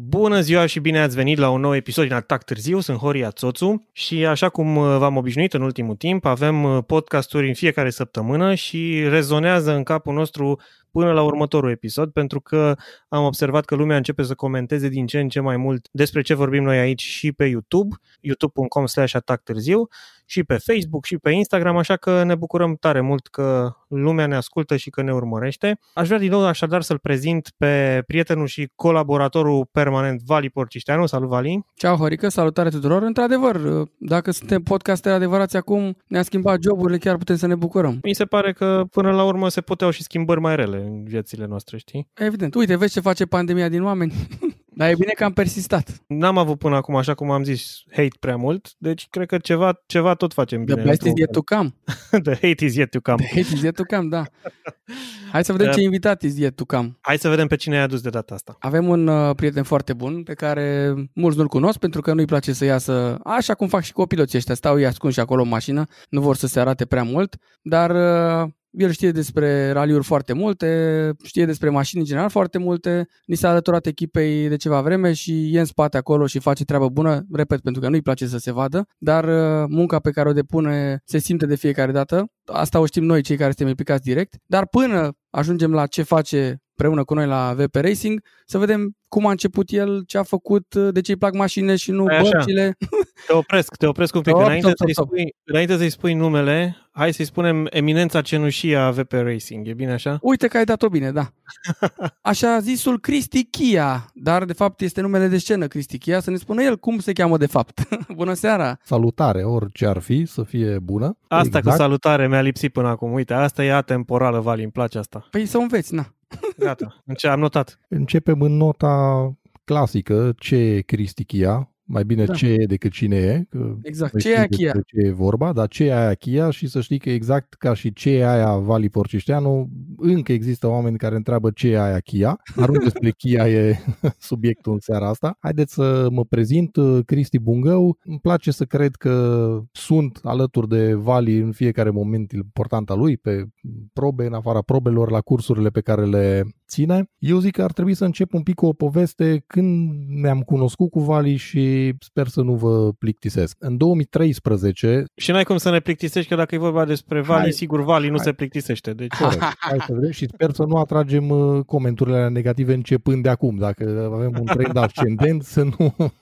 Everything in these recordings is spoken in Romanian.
Bună ziua și bine ați venit la un nou episod din Atac Târziu, sunt Horia Țoțu și așa cum uh, v-am obișnuit în ultimul timp, avem uh, podcasturi în fiecare săptămână și rezonează în capul nostru până la următorul episod, pentru că am observat că lumea începe să comenteze din ce în ce mai mult despre ce vorbim noi aici și pe YouTube, youtube.com slash atac târziu, și pe Facebook și pe Instagram, așa că ne bucurăm tare mult că lumea ne ascultă și că ne urmărește. Aș vrea din nou așadar să-l prezint pe prietenul și colaboratorul permanent Vali Porcișteanu. Salut, Vali! Ciao, Horică! Salutare tuturor! Într-adevăr, dacă suntem podcasteri adevărați acum, ne-a schimbat joburile, chiar putem să ne bucurăm. Mi se pare că până la urmă se puteau și schimbări mai rele în viețile noastre, știi? Evident. Uite, vezi ce face pandemia din oameni? Dar e bine că am persistat. N-am avut până acum, așa cum am zis, hate prea mult, deci cred că ceva, ceva tot facem bine. The best is yet to come. The hate is yet to come. The hate is yet to come, da. Hai să vedem ce invitat is yet to come. Hai să vedem pe cine ai adus de data asta. Avem un uh, prieten foarte bun pe care mulți nu-l cunosc pentru că nu-i place să iasă așa cum fac și copiloții ăștia. Stau ei ascunși acolo în mașină, nu vor să se arate prea mult, dar uh, el știe despre raliuri foarte multe, știe despre mașini în general foarte multe, ni s-a alăturat echipei de ceva vreme și e în spate acolo și face treabă bună, repet, pentru că nu-i place să se vadă, dar uh, munca pe care o depune se simte de fiecare dată, asta o știm noi cei care suntem implicați direct, dar până ajungem la ce face împreună cu noi la VP Racing, să vedem cum a început el, ce a făcut, de ce îi plac mașinile și nu Așa. bărcile. Te opresc, te opresc un pic. Top, înainte, top, să-i top. Spui, înainte să-i spui numele, hai să-i spunem eminența cenușie a VP Racing. E bine așa? Uite că ai dat-o bine, da. Așa zisul Cristi Chia, dar de fapt este numele de scenă Cristi Chia, să ne spună el cum se cheamă de fapt. Bună seara! Salutare, orice ar fi, să fie bună. Asta exact. cu salutare mi-a lipsit până acum. Uite, asta e atemporală, Vali, îmi place asta. Păi să înveți, na. Gata, în ce am notat. Începem în nota clasică, ce Cristichia, mai bine da. ce e decât cine e. Că exact, ce e Chia. Ce e vorba, dar ce e aia Chia și să știi că exact ca și ce e aia Vali Porcișteanu, încă există oameni care întreabă ce e aia Chia. Dar nu despre Chia e subiectul în seara asta. Haideți să mă prezint, Cristi Bungău. Îmi place să cred că sunt alături de Vali în fiecare moment important al lui, pe probe, în afara probelor, la cursurile pe care le ține. Eu zic că ar trebui să încep un pic cu o poveste când ne-am cunoscut cu Vali și sper să nu vă plictisesc. În 2013... Și n-ai cum să ne plictisești, că dacă e vorba despre Vali, hai, sigur Vali hai. nu se plictisește. Deci... Corect. Hai să vedem și sper să nu atragem uh, comenturile negative începând de acum. Dacă avem un trend ascendent, să nu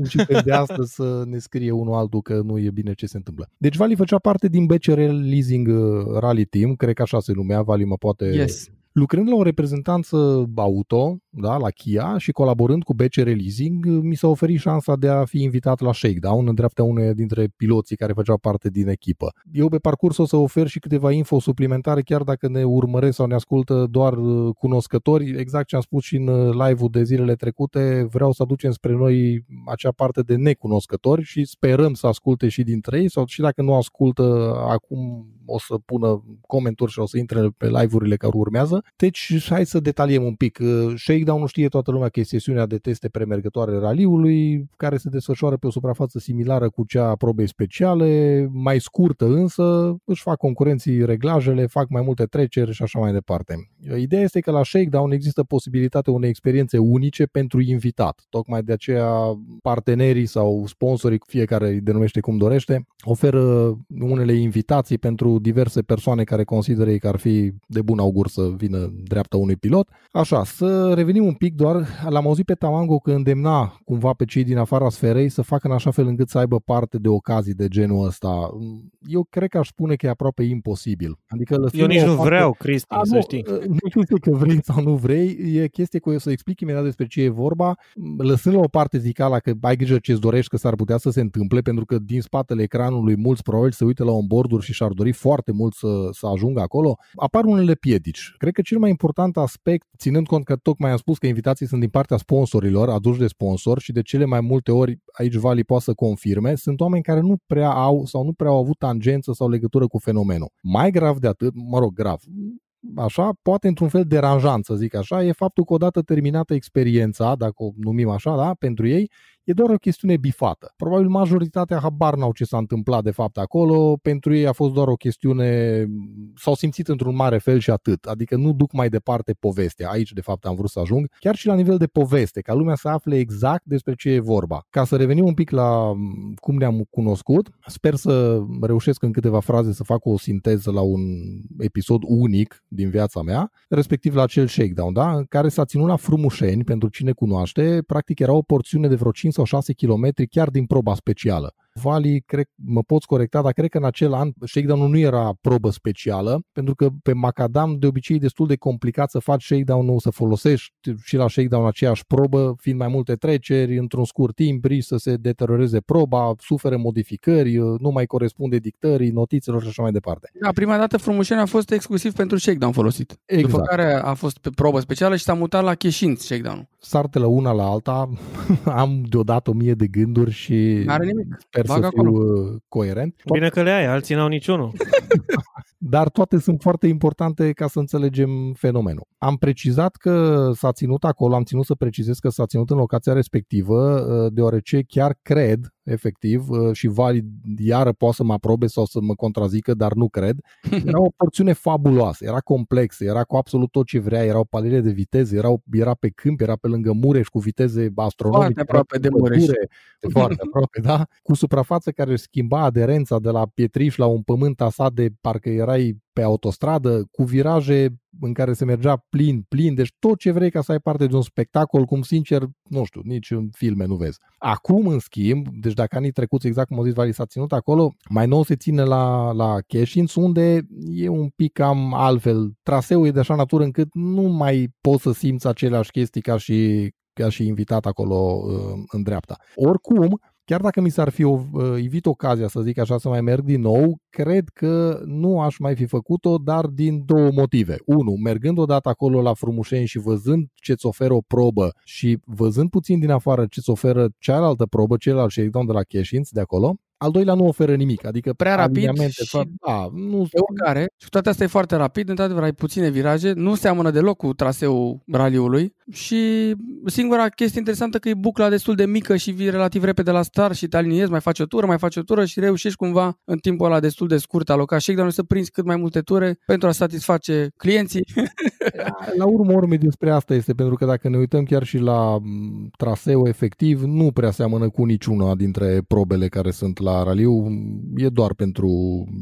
începem de astăzi să ne scrie unul altul că nu e bine ce se întâmplă. Deci Vali făcea parte din BCR Leasing uh, Rally Team, cred că așa se numea, Vali mă poate yes Lucrând la o reprezentanță auto, da, la Kia și colaborând cu BCR Leasing, mi s-a oferit șansa de a fi invitat la shakedown în dreapta uneia dintre piloții care făceau parte din echipă. Eu pe parcurs o să ofer și câteva info suplimentare, chiar dacă ne urmăresc sau ne ascultă doar uh, cunoscători. Exact ce am spus și în uh, live-ul de zilele trecute, vreau să aducem spre noi acea parte de necunoscători și sperăm să asculte și dintre ei sau și dacă nu ascultă acum o să pună comentarii și o să intre pe live-urile care urmează. Deci, hai să detaliem un pic. Uh, Shakedown știe toată lumea că e sesiunea de teste premergătoare raliului, care se desfășoară pe o suprafață similară cu cea a probei speciale, mai scurtă însă, își fac concurenții reglajele, fac mai multe treceri și așa mai departe. Ideea este că la Shakedown există posibilitatea unei experiențe unice pentru invitat. Tocmai de aceea partenerii sau sponsorii, fiecare îi denumește cum dorește, oferă unele invitații pentru diverse persoane care consideră ei că ar fi de bun augur să vină dreapta unui pilot. Așa, să revenim un pic doar, l-am auzit pe Tamango că îndemna cumva pe cei din afara sferei să facă în așa fel încât să aibă parte de ocazii de genul ăsta. Eu cred că aș spune că e aproape imposibil. Adică Eu nici nu parte... vreau, Cristi, A, să nu, știi. Nu știu că vrei sau nu vrei, e chestie cu să explic imediat despre ce e vorba, lăsând la o parte zicala că ai grijă ce-ți dorești că s-ar putea să se întâmple, pentru că din spatele ecranului mulți probabil se uită la un borduri și și-ar dori foarte mult să, să ajungă acolo, apar unele piedici. Cred că cel mai important aspect, ținând cont că tocmai am spus că invitații sunt din partea sponsorilor, aduși de sponsor și de cele mai multe ori aici Vali poate să confirme, sunt oameni care nu prea au sau nu prea au avut tangență sau legătură cu fenomenul. Mai grav de atât, mă rog, grav, așa, poate într-un fel deranjant, să zic așa, e faptul că odată terminată experiența, dacă o numim așa, da, pentru ei, E doar o chestiune bifată. Probabil majoritatea habar n-au ce s-a întâmplat de fapt acolo, pentru ei a fost doar o chestiune, s-au simțit într-un mare fel și atât, adică nu duc mai departe povestea. Aici de fapt am vrut să ajung, chiar și la nivel de poveste, ca lumea să afle exact despre ce e vorba. Ca să revenim un pic la cum ne-am cunoscut, sper să reușesc în câteva fraze să fac o sinteză la un episod unic din viața mea, respectiv la acel shakedown, da? care s-a ținut la Frumușeni, pentru cine cunoaște, practic era o porțiune de vreo 5 sau 6 km chiar din proba specială. Vali, cred, mă poți corecta, dar cred că în acel an shakedown nu era probă specială, pentru că pe Macadam de obicei e destul de complicat să faci shakedown-ul, să folosești și la shakedown aceeași probă, fiind mai multe treceri, într-un scurt timp, risc să se deterioreze proba, suferă modificări, nu mai corespunde dictării, notițelor și așa mai departe. Da, prima dată Frumușeni a fost exclusiv pentru shakedown folosit. Exact. După care a fost pe probă specială și s-a mutat la Cheșinț shakedown-ul. Sarte la una la alta, am deodată o mie de gânduri și N-are nimic. sper Bag să acolo. fiu uh, coerent. Bine că le ai, alții n-au niciunul. dar toate sunt foarte importante ca să înțelegem fenomenul. Am precizat că s-a ținut acolo, am ținut să precizez că s-a ținut în locația respectivă, uh, deoarece chiar cred, efectiv, uh, și Vali iară poate să mă aprobe sau să mă contrazică, dar nu cred, era o porțiune fabuloasă, era complexă, era cu absolut tot ce vrea, erau palele de viteză, erau, era pe câmp, era pe lângă Mureș cu viteze astronomice. Foarte aproape de era Mureș. pădure, Foarte aproape, da? Cu suprafață care își schimba aderența de la pietriș la un pământ asat de parcă erai pe autostradă, cu viraje în care se mergea plin, plin, deci tot ce vrei ca să ai parte de un spectacol, cum sincer, nu știu, nici în filme nu vezi. Acum, în schimb, deci dacă anii trecuți, exact cum au zis Vali, s-a ținut acolo, mai nou se ține la, la Cheșinț, unde e un pic cam altfel. Traseul e de așa natură încât nu mai poți să simți aceleași chestii ca și ca și invitat acolo uh, în dreapta. Oricum, chiar dacă mi s-ar fi uh, evit ocazia, să zic așa, să mai merg din nou, cred că nu aș mai fi făcut-o, dar din două motive. Unu, mergând odată acolo la Frumușeni și văzând ce-ți oferă o probă și văzând puțin din afară ce-ți oferă cealaltă probă, celălalt shakedown de la Cheșinț de acolo, al doilea nu oferă nimic, adică Prea rapid aliniamente, și da, nu Pe oricare, și cu toate astea e foarte rapid, într-adevăr ai puține viraje, nu seamănă deloc cu traseul raliului și singura chestie interesantă că e bucla destul de mică și vii relativ repede la start și te aliniezi, mai faci o tură, mai faci o tură și reușești cumva în timpul ăla destul de scurt alocat shakedown să prinzi cât mai multe ture pentru a satisface clienții. La urmă urmei despre asta este, pentru că dacă ne uităm chiar și la m, traseu efectiv, nu prea seamănă cu niciuna dintre probele care sunt la raliu, e doar pentru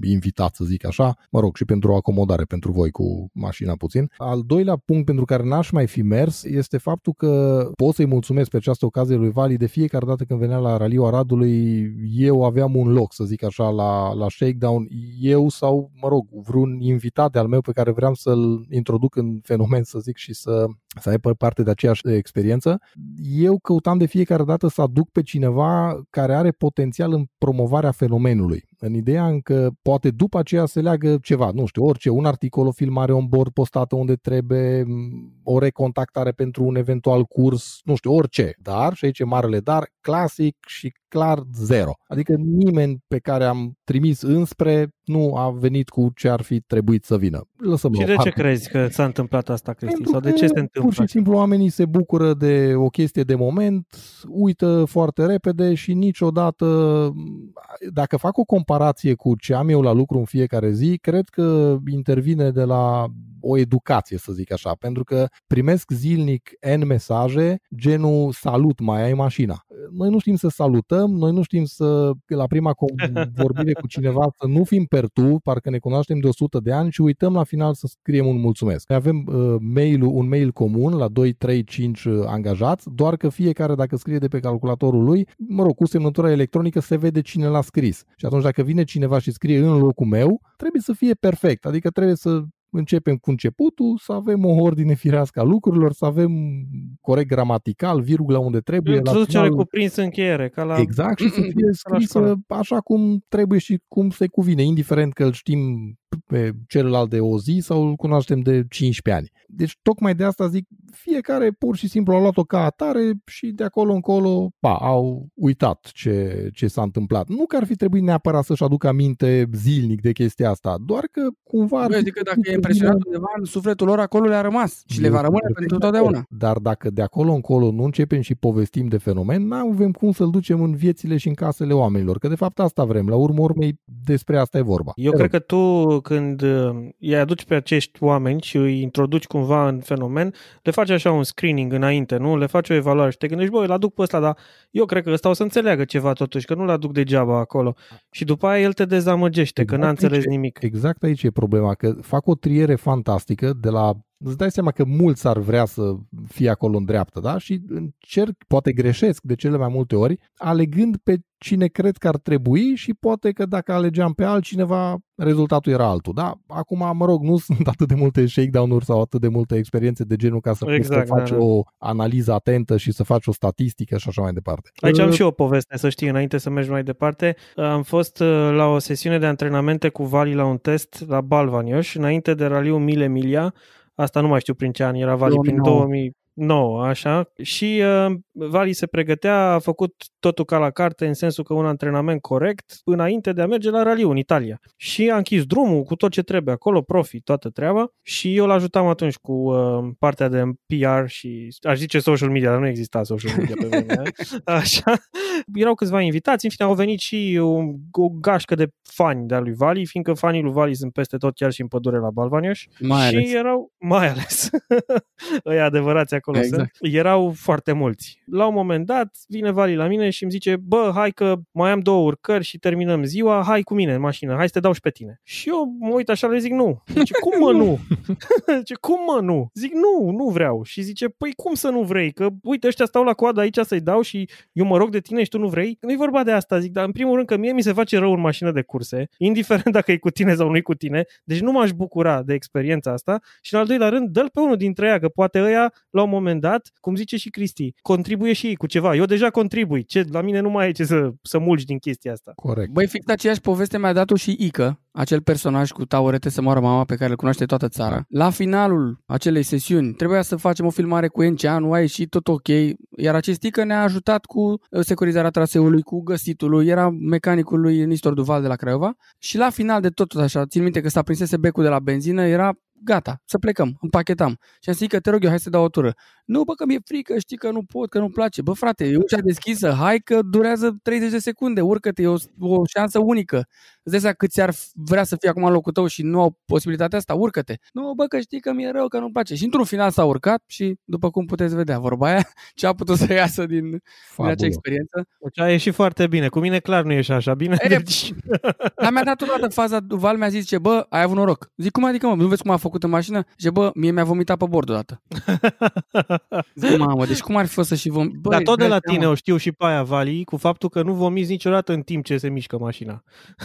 invitat, să zic așa, mă rog, și pentru o acomodare pentru voi cu mașina puțin. Al doilea punct pentru care n-aș mai fi mers este faptul că pot să-i mulțumesc pe această ocazie lui Vali de fiecare dată când venea la raliu Aradului, eu aveam un loc, să zic așa, la, la shakedown, eu sau, mă rog, vreun invitat al meu pe care vreau să-l introduc în fenomen, să zic, și să, să aibă parte de aceeași experiență. Eu căutam de fiecare dată să aduc pe cineva care are potențial în promovarea fenomenului. În ideea în că poate după aceea se leagă ceva, nu știu, orice, un articol, o filmare on board postată unde trebuie, o recontactare pentru un eventual curs, nu știu, orice. Dar, și aici e marele dar, clasic și clar zero. Adică nimeni pe care am trimis înspre nu a venit cu ce ar fi trebuit să vină. Lăsăm Și la o de ce parte. crezi că s-a întâmplat asta, Cristi? Pentru Sau de că ce se întâmplă? Pur și simplu oamenii se bucură de o chestie de moment, uită foarte repede și niciodată, dacă fac o comparație cu ce am eu la lucru în fiecare zi, cred că intervine de la o educație, să zic așa, pentru că primesc zilnic N mesaje, genul salut, mai ai mașina. Noi nu știm să salutăm, noi nu știm să, la prima vorbire cu cineva, să nu fim pertu, parcă ne cunoaștem de 100 de ani și uităm la final să scriem un mulțumesc. Noi avem uh, mail un mail comun la 2, 3, 5 angajați, doar că fiecare dacă scrie de pe calculatorul lui, mă rog, cu semnătura electronică se vede cine l-a scris. Și atunci dacă vine cineva și scrie în locul meu, trebuie să fie perfect, adică trebuie să începem cu începutul, să avem o ordine firească a lucrurilor, să avem corect gramatical, virgula unde trebuie. Introducere final... cuprins încheiere, ca la... Exact, și să fie scrisă așa cum trebuie și cum se cuvine, indiferent că îl știm pe celălalt de o zi sau îl cunoaștem de 15 ani. Deci tocmai de asta zic, fiecare pur și simplu a luat-o ca atare și de acolo încolo, ba, au uitat ce, ce s-a întâmplat. Nu că ar fi trebuit neapărat să-și aducă aminte zilnic de chestia asta, doar că cumva... Ar adică dacă e impresionat undeva în sufletul lor, acolo le-a rămas și le va rămâne pentru totdeauna. Dar dacă de acolo încolo nu începem și povestim de fenomen, nu avem cum să-l ducem în viețile și în casele oamenilor, că de fapt asta vrem. La urmă urmei, despre asta e vorba. Eu cred că tu, când uh, îi aduci pe acești oameni și îi introduci cumva în fenomen, le faci așa un screening înainte, nu? Le faci o evaluare și te gândești, băi, îl aduc pe ăsta, dar eu cred că ăsta o să înțeleagă ceva totuși, că nu-l aduc degeaba acolo. Și după aia el te dezamăgește, exact că n-a înțeles aici, nimic. Exact aici e problema, că fac o triere fantastică de la îți dai seama că mulți ar vrea să fie acolo în dreapta, da? Și încerc, poate greșesc de cele mai multe ori, alegând pe cine cred că ar trebui și poate că dacă alegeam pe altcineva, rezultatul era altul. Da? Acum, mă rog, nu sunt atât de multe shakedown-uri sau atât de multe experiențe de genul ca să exact, poți să faci da, da. o analiză atentă și să faci o statistică și așa mai departe. Aici am și o poveste, să știi, înainte să mergi mai departe. Am fost uh, la o sesiune de antrenamente cu Vali la un test la Balvanioș, înainte de raliul Mile Milia, Asta nu mai știu prin ce an era Vali, prin 2000, 9, așa, și uh, Vali se pregătea, a făcut totul ca la carte în sensul că un antrenament corect înainte de a merge la raliu în Italia. Și a închis drumul cu tot ce trebuie acolo, profi, toată treaba și eu l-ajutam atunci cu uh, partea de PR și aș zice social media, dar nu exista social media pe vremea Așa. Erau câțiva invitați, în fine au venit și o, o gașcă de fani de-a lui Vali, fiindcă fanii lui Vali sunt peste tot chiar și în pădure la Balvanioș. Mai și ales. erau, mai ales, îi adevărați acolo exact. sunt, erau foarte mulți. La un moment dat vine Vali la mine și îmi zice, bă, hai că mai am două urcări și terminăm ziua, hai cu mine în mașină, hai să te dau și pe tine. Și eu mă uit așa, le zic nu. Zice, cum mă nu? zice, cum mă nu? Zic, nu, nu vreau. Și zice, păi cum să nu vrei? Că uite, ăștia stau la coadă aici să-i dau și eu mă rog de tine și tu nu vrei? Nu-i vorba de asta, zic, dar în primul rând că mie mi se face rău în mașină de curse, indiferent dacă e cu tine sau nu e cu tine, deci nu m-aș bucura de experiența asta și în al doilea rând, dă-l pe unul dintre ea, că poate ăia la un moment dat cum zice și Cristi, contribuie și ei cu ceva. Eu deja contribui. Ce, la mine nu mai e ce să, să mulci din chestia asta. Corect. Băi, fix aceeași poveste mi-a dat-o și Ică, acel personaj cu taurete să moară mama pe care îl cunoaște toată țara. La finalul acelei sesiuni trebuia să facem o filmare cu Enceanu, a ieșit tot ok, iar acest Ică ne-a ajutat cu uh, securizarea traseului, cu găsitul lui, era mecanicul lui Nistor Duval de la Craiova și la final de tot, tot așa, țin minte că s-a prinsese becul de la benzină, era gata, să plecăm, împachetam. Și am zis că te rog eu, hai să dau o tură. Nu, bă, că mi-e frică, știi că nu pot, că nu-mi place. Bă, frate, e ușa deschisă, hai că durează 30 de secunde, urcă-te, e o, o șansă unică. Îți dai cât ți-ar vrea să fie acum în locul tău și nu au posibilitatea asta, urcă-te. Nu, bă, că știi că mi-e rău, că nu-mi place. Și într-un final s-a urcat și, după cum puteți vedea, vorba aia, ce a putut să iasă din, din acea experiență. Deci a ieșit foarte bine. Cu mine clar nu ieși așa bine. E, deci... Dar mi-a dat odată faza, Val mi-a zis, ce, bă, ai avut noroc. Zic, cum adică, mă, nu vezi cum a făcut în mașină? Și bă, mie mi-a vomitat pe bord odată. Zic, mamă, deci cum ar fi fost să și vom... Băi, Dar tot de la tine o știu și pe aia, Vali, cu faptul că nu vomiți niciodată în timp ce se mișcă mașina.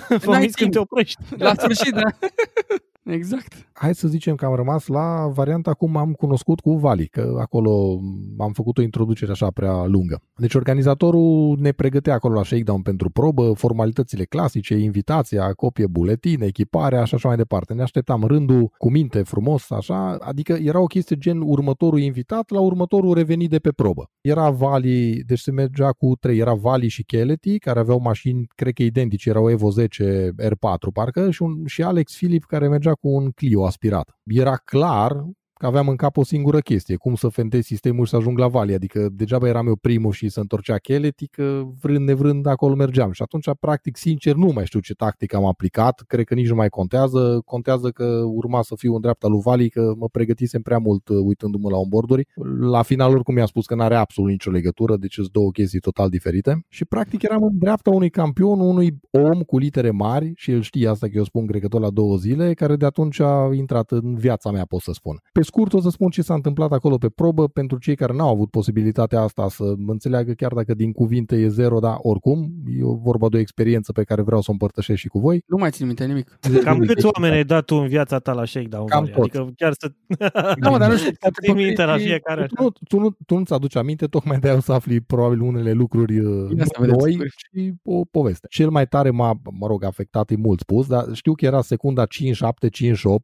vomiți când te oprești. La sfârșit, da. Exact. Hai să zicem că am rămas la varianta cum am cunoscut cu Vali, că acolo am făcut o introducere așa prea lungă. Deci organizatorul ne pregătea acolo la shakedown pentru probă, formalitățile clasice, invitația, copie buletin, echiparea și așa mai departe. Ne așteptam rândul cu minte frumos, așa, adică era o chestie gen următorul invitat la următorul revenit de pe probă. Era Vali, deci se mergea cu trei, era Vali și Keleti, care aveau mașini, cred că identice, erau Evo 10 R4 parcă, și, un, și Alex Philip care mergea cu un Clio aspirat. Era clar că aveam în cap o singură chestie, cum să fentez sistemul și să ajung la Vali, adică degeaba eram eu primul și să întorcea Keleti, că vrând nevrând acolo mergeam. Și atunci, practic, sincer, nu mai știu ce tactică am aplicat, cred că nici nu mai contează, contează că urma să fiu în dreapta lui Vali, că mă pregătisem prea mult uh, uitându-mă la onboarduri. La final, oricum mi-a spus că nu are absolut nicio legătură, deci sunt două chestii total diferite. Și practic eram în dreapta unui campion, unui om cu litere mari, și el știe asta că eu spun, cred că tot la două zile, care de atunci a intrat în viața mea, pot să spun. Pe scurt o să spun ce s-a întâmplat acolo pe probă pentru cei care n-au avut posibilitatea asta să înțeleagă chiar dacă din cuvinte e zero, dar oricum e vorba de o experiență pe care vreau să o împărtășesc și cu voi. Nu mai țin minte nimic. Cam câți oameni ai dat tu în viața ta la shakedown? Cam Valley? tot. Adică chiar să... Da, mă, dar nu știu, să poate ții minte la potrivit- fiecare. Tu nu, tu, nu, tu nu-ți aduci aminte, tocmai de-aia o să afli probabil unele lucruri uh, Bine, asta vedem, noi sigur. și o poveste. Cel mai tare m-a, mă rog, afectat, e mult spus, dar știu că era secunda 5-7, 5-8,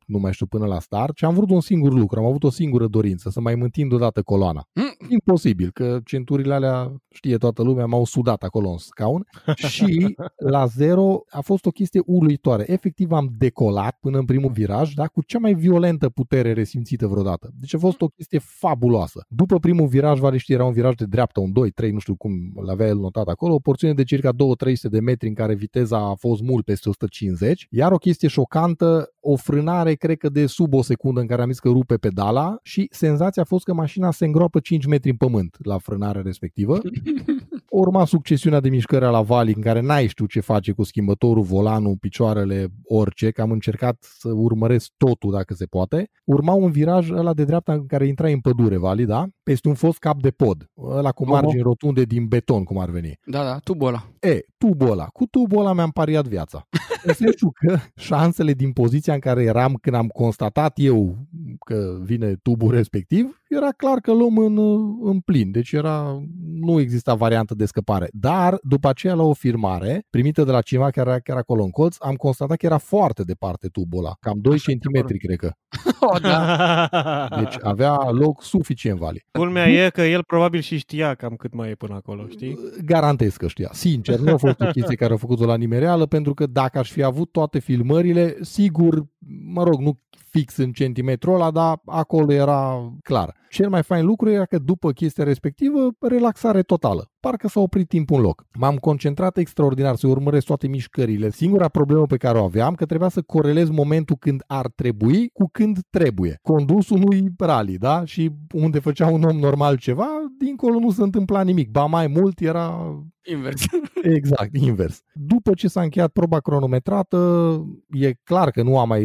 nu mai știu până la start și am vrut un singur lucru, am avut o singură dorință, să mai mântind odată coloana. Mm. Imposibil, că centurile alea, știe toată lumea, m-au sudat acolo în scaun și la zero a fost o chestie uluitoare. Efectiv am decolat până în primul viraj, dar cu cea mai violentă putere resimțită vreodată. Deci a fost o chestie fabuloasă. După primul viraj, vale știi, era un viraj de dreapta, un 2, 3, nu știu cum l-avea el notat acolo, o porțiune de circa 2-300 de metri în care viteza a fost mult peste 150, iar o chestie șocantă, o frânare, cred că de sub o secundă în care am zis că rupe pedala și senzația a fost că mașina se îngroapă 5 metri în pământ la frânarea respectivă. Urma succesiunea de mișcări la vali în care n-ai știu ce face cu schimbătorul, volanul, picioarele, orice, că am încercat să urmăresc totul dacă se poate. Urma un viraj ăla de dreapta în care intrai în pădure, vali, da? Peste un fost cap de pod, ăla cu margini rotunde din beton, cum ar veni. Da, da, tubul ăla. E, tubul ăla. Cu tubul ăla mi-am pariat viața. În sensul că șansele din poziția în care eram când am constatat eu că vine tubul respectiv, era clar că luăm în, în plin. Deci era, nu exista variantă de scăpare. Dar, după aceea, la o firmare primită de la cineva care era chiar acolo în colț, am constatat că era foarte departe tubul ăla. Cam 2 Așa, cm, cred că. Oh, da. Deci avea loc suficient vali. Culmea e că el probabil și știa cam cât mai e până acolo, știi? Garantez că știa. Sincer, nu a fost o chestie care a făcut-o la nimereală, pentru că dacă aș fi avut toate filmările, sigur, mă rog, nu fix în centimetrul ăla, dar acolo era clar. Cel mai fain lucru era că după chestia respectivă, relaxare totală. Parcă s-a oprit timpul în loc. M-am concentrat extraordinar să urmăresc toate mișcările. Singura problemă pe care o aveam, că trebuia să corelez momentul când ar trebui cu când trebuie. Condusul nu-i rally, da? Și unde făcea un om normal ceva, dincolo nu se întâmpla nimic. Ba mai mult era Invers. Exact, invers. După ce s-a încheiat proba cronometrată, e clar că nu a mai,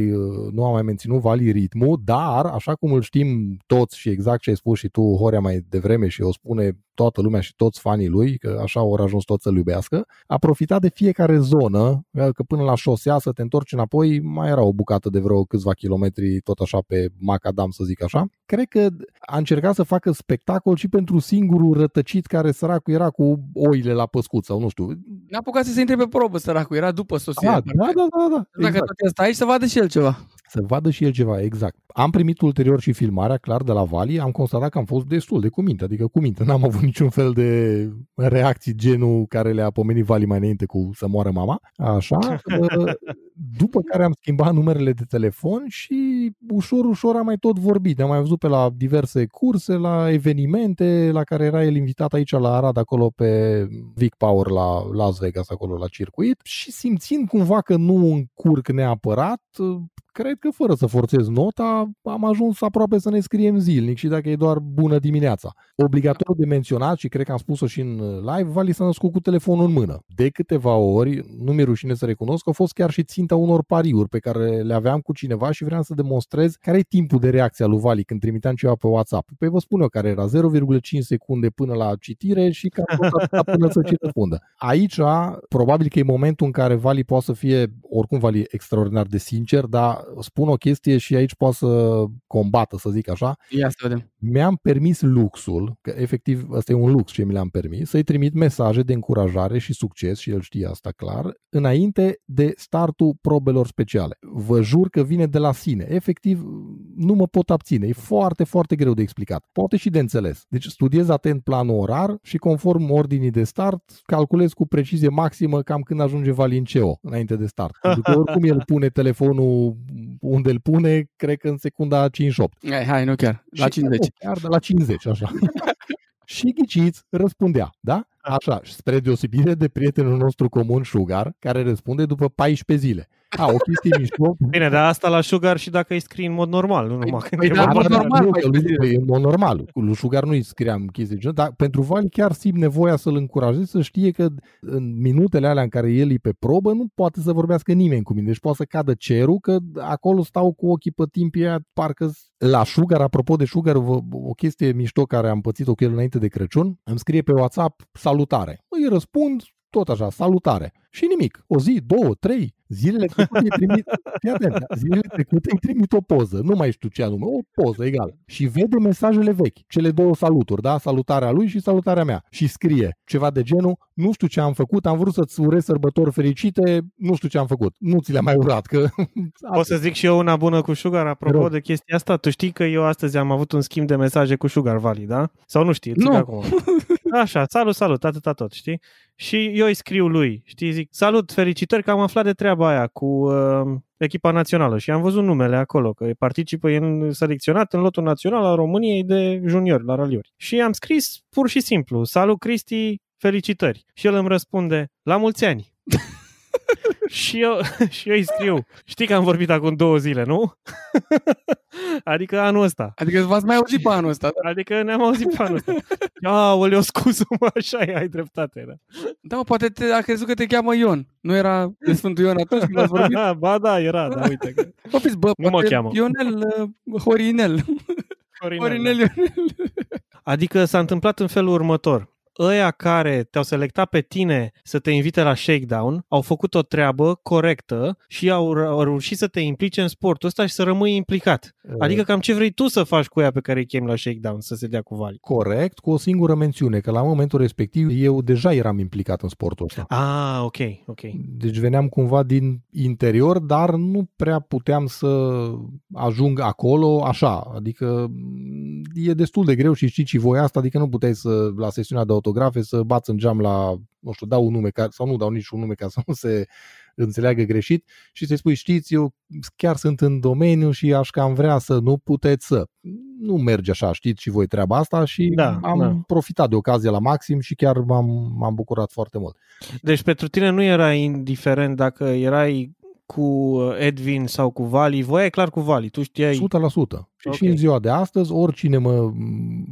nu a mai menținut Vali ritmul, dar, așa cum îl știm toți și exact ce ai spus și tu, Horea, mai devreme și o spune toată lumea și toți fanii lui, că așa au ajuns toți să-l iubească, a profitat de fiecare zonă, că până la șosea să te întorci înapoi, mai era o bucată de vreo câțiva kilometri, tot așa pe macadam, să zic așa. Cred că a încercat să facă spectacol și pentru singurul rătăcit care săracul era cu oile la păscut sau nu știu. N-a apucat să se intre pe probă, săracul. Era după sosirea. Ah, da, da, da, da. Dacă Exact. tot asta aici, să vadă și el ceva. Să vadă și el ceva, exact. Am primit ulterior și filmarea, clar, de la Vali, am constatat că am fost destul de cuminte, adică cuminte, n-am avut niciun fel de reacții genul care le-a pomenit Vali mai înainte cu să moară mama, așa, uh, după care am schimbat numerele de telefon și ușor, ușor am mai tot vorbit, am mai văzut pe la diverse curse, la evenimente la care era el invitat aici la Arad, acolo pe Vic Power la Las Vegas, acolo la circuit. Și simțind cumva că nu încurc neapărat, cred că fără să forțez nota, am ajuns aproape să ne scriem zilnic și dacă e doar bună dimineața. Obligatoriu de menționat și cred că am spus-o și în live, Vali s-a născut cu telefonul în mână. De câteva ori, nu mi-e rușine să recunosc, că a fost chiar și ținta unor pariuri pe care le aveam cu cineva și vreau să demonstrez care e timpul de reacție al lui Vali când trimiteam ceva pe WhatsApp. Păi vă spun eu care era 0,5 secunde până la citire și cam tot atâta până să-ți răspundă. Aici, probabil că e momentul în care Vali poate să fie, oricum Vali extraordinar de sincer, dar spun o chestie și aici poate să combată, să zic așa. Ia să vedem. Mi-am permis luxul, că efectiv ăsta e un lux ce mi l-am permis, să-i trimit mesaje de încurajare și succes, și el știe asta clar, înainte de startul probelor speciale. Vă jur că vine de la sine. Efectiv, nu mă pot abține. E foarte, foarte greu de explicat. Poate și de înțeles. Deci studiez atent planul orar și conform ordinii de start, calculez cu precizie maximă cam când ajunge Valinceo înainte de start. Pentru că oricum el pune telefonul unde îl pune, cred că în secunda 58. Hai, hai, nu chiar. La Și- 50. nu, Chiar de la 50, așa. și ghiciți, răspundea, da? Așa, și spre deosebire de prietenul nostru comun Sugar, care răspunde după 14 zile. A, o chestie mișto. Bine, dar asta la Sugar și dacă îi scrii în mod normal, nu numai când păi e da, vorba în mod de- normal, nu, păi, că lui, păi, e în mod normal. Cu lui Sugar nu-i scriam chestii de genul, dar pentru Vali chiar simt nevoia să-l încurajez să știe că în minutele alea în care el e pe probă nu poate să vorbească nimeni cu mine. Deci poate să cadă cerul, că acolo stau cu ochii pe timpii aia, parcă la Sugar, apropo de Sugar, vă- o chestie mișto care am pățit-o cu el înainte de Crăciun, îmi scrie pe WhatsApp salutare. Îi răspund tot așa, salutare. Și nimic. O zi, două, trei, zilele trecute îi trimit, fii atent, zilele trecute îi trimit o poză, nu mai știu ce anume, o poză, egal. Și vede mesajele vechi, cele două saluturi, da? Salutarea lui și salutarea mea. Și scrie ceva de genul, nu știu ce am făcut, am vrut să-ți urez sărbători fericite, nu știu ce am făcut. Nu ți le-am mai urat, că... Pot să zic și eu una bună cu Sugar, Te apropo rog. de chestia asta. Tu știi că eu astăzi am avut un schimb de mesaje cu Sugar Valley, da? Sau nu știi? îți zic Nu. Acum. Așa, salut, salut, atâta tot, știi? Și eu îi scriu lui, știi, zic, salut, felicitări că am aflat de treaba aia cu uh, echipa națională și am văzut numele acolo, că participă în selecționat în lotul național al României de juniori la raliuri. Și am scris pur și simplu, salut Cristi, felicitări. Și el îmi răspunde, la mulți ani. și, eu, și eu îi scriu, știi că am vorbit acum două zile, nu? adică anul ăsta. Adică v-ați mai auzit pe anul ăsta. da? Adică ne-am auzit pe anul ăsta. Aoleu, scuză-mă, așa e, ai dreptate. Da. Da, mă, poate te, a crezut că te cheamă Ion. Nu era de Sfântul Ion atunci când ați vorbit? ba da, era, da, uite. Că... Bă, fiți, bă, Nu mă poate cheamă. Ionel, uh, Horinel. Horinel Ionel. Adică s-a întâmplat în felul următor. Ăia care te-au selectat pe tine să te invite la shakedown au făcut o treabă corectă și au, au reușit să te implice în sportul ăsta și să rămâi implicat. Adică cam ce vrei tu să faci cu ea pe care îi chem la shakedown să se dea cu vali. Corect, cu o singură mențiune, că la momentul respectiv eu deja eram implicat în sportul ăsta. Ah, ok, ok. Deci veneam cumva din interior, dar nu prea puteam să ajung acolo așa. Adică m, e destul de greu și știi și voi asta, adică nu puteai să, la sesiunea de autografe, să bați în geam la, nu știu, dau un nume, ca, sau nu dau niciun nume ca să nu se înțeleagă greșit și să-i spui, știți, eu chiar sunt în domeniu și aș cam vrea să nu puteți să. Nu merge așa, știți și voi treaba asta și Da, am da. profitat de ocazie la maxim și chiar m-am, m-am bucurat foarte mult. Deci pentru tine nu era indiferent dacă erai cu Edwin sau cu Vali, voiai clar cu Vali, tu știai... 100%. Și, Ok. și în ziua de astăzi, oricine mă,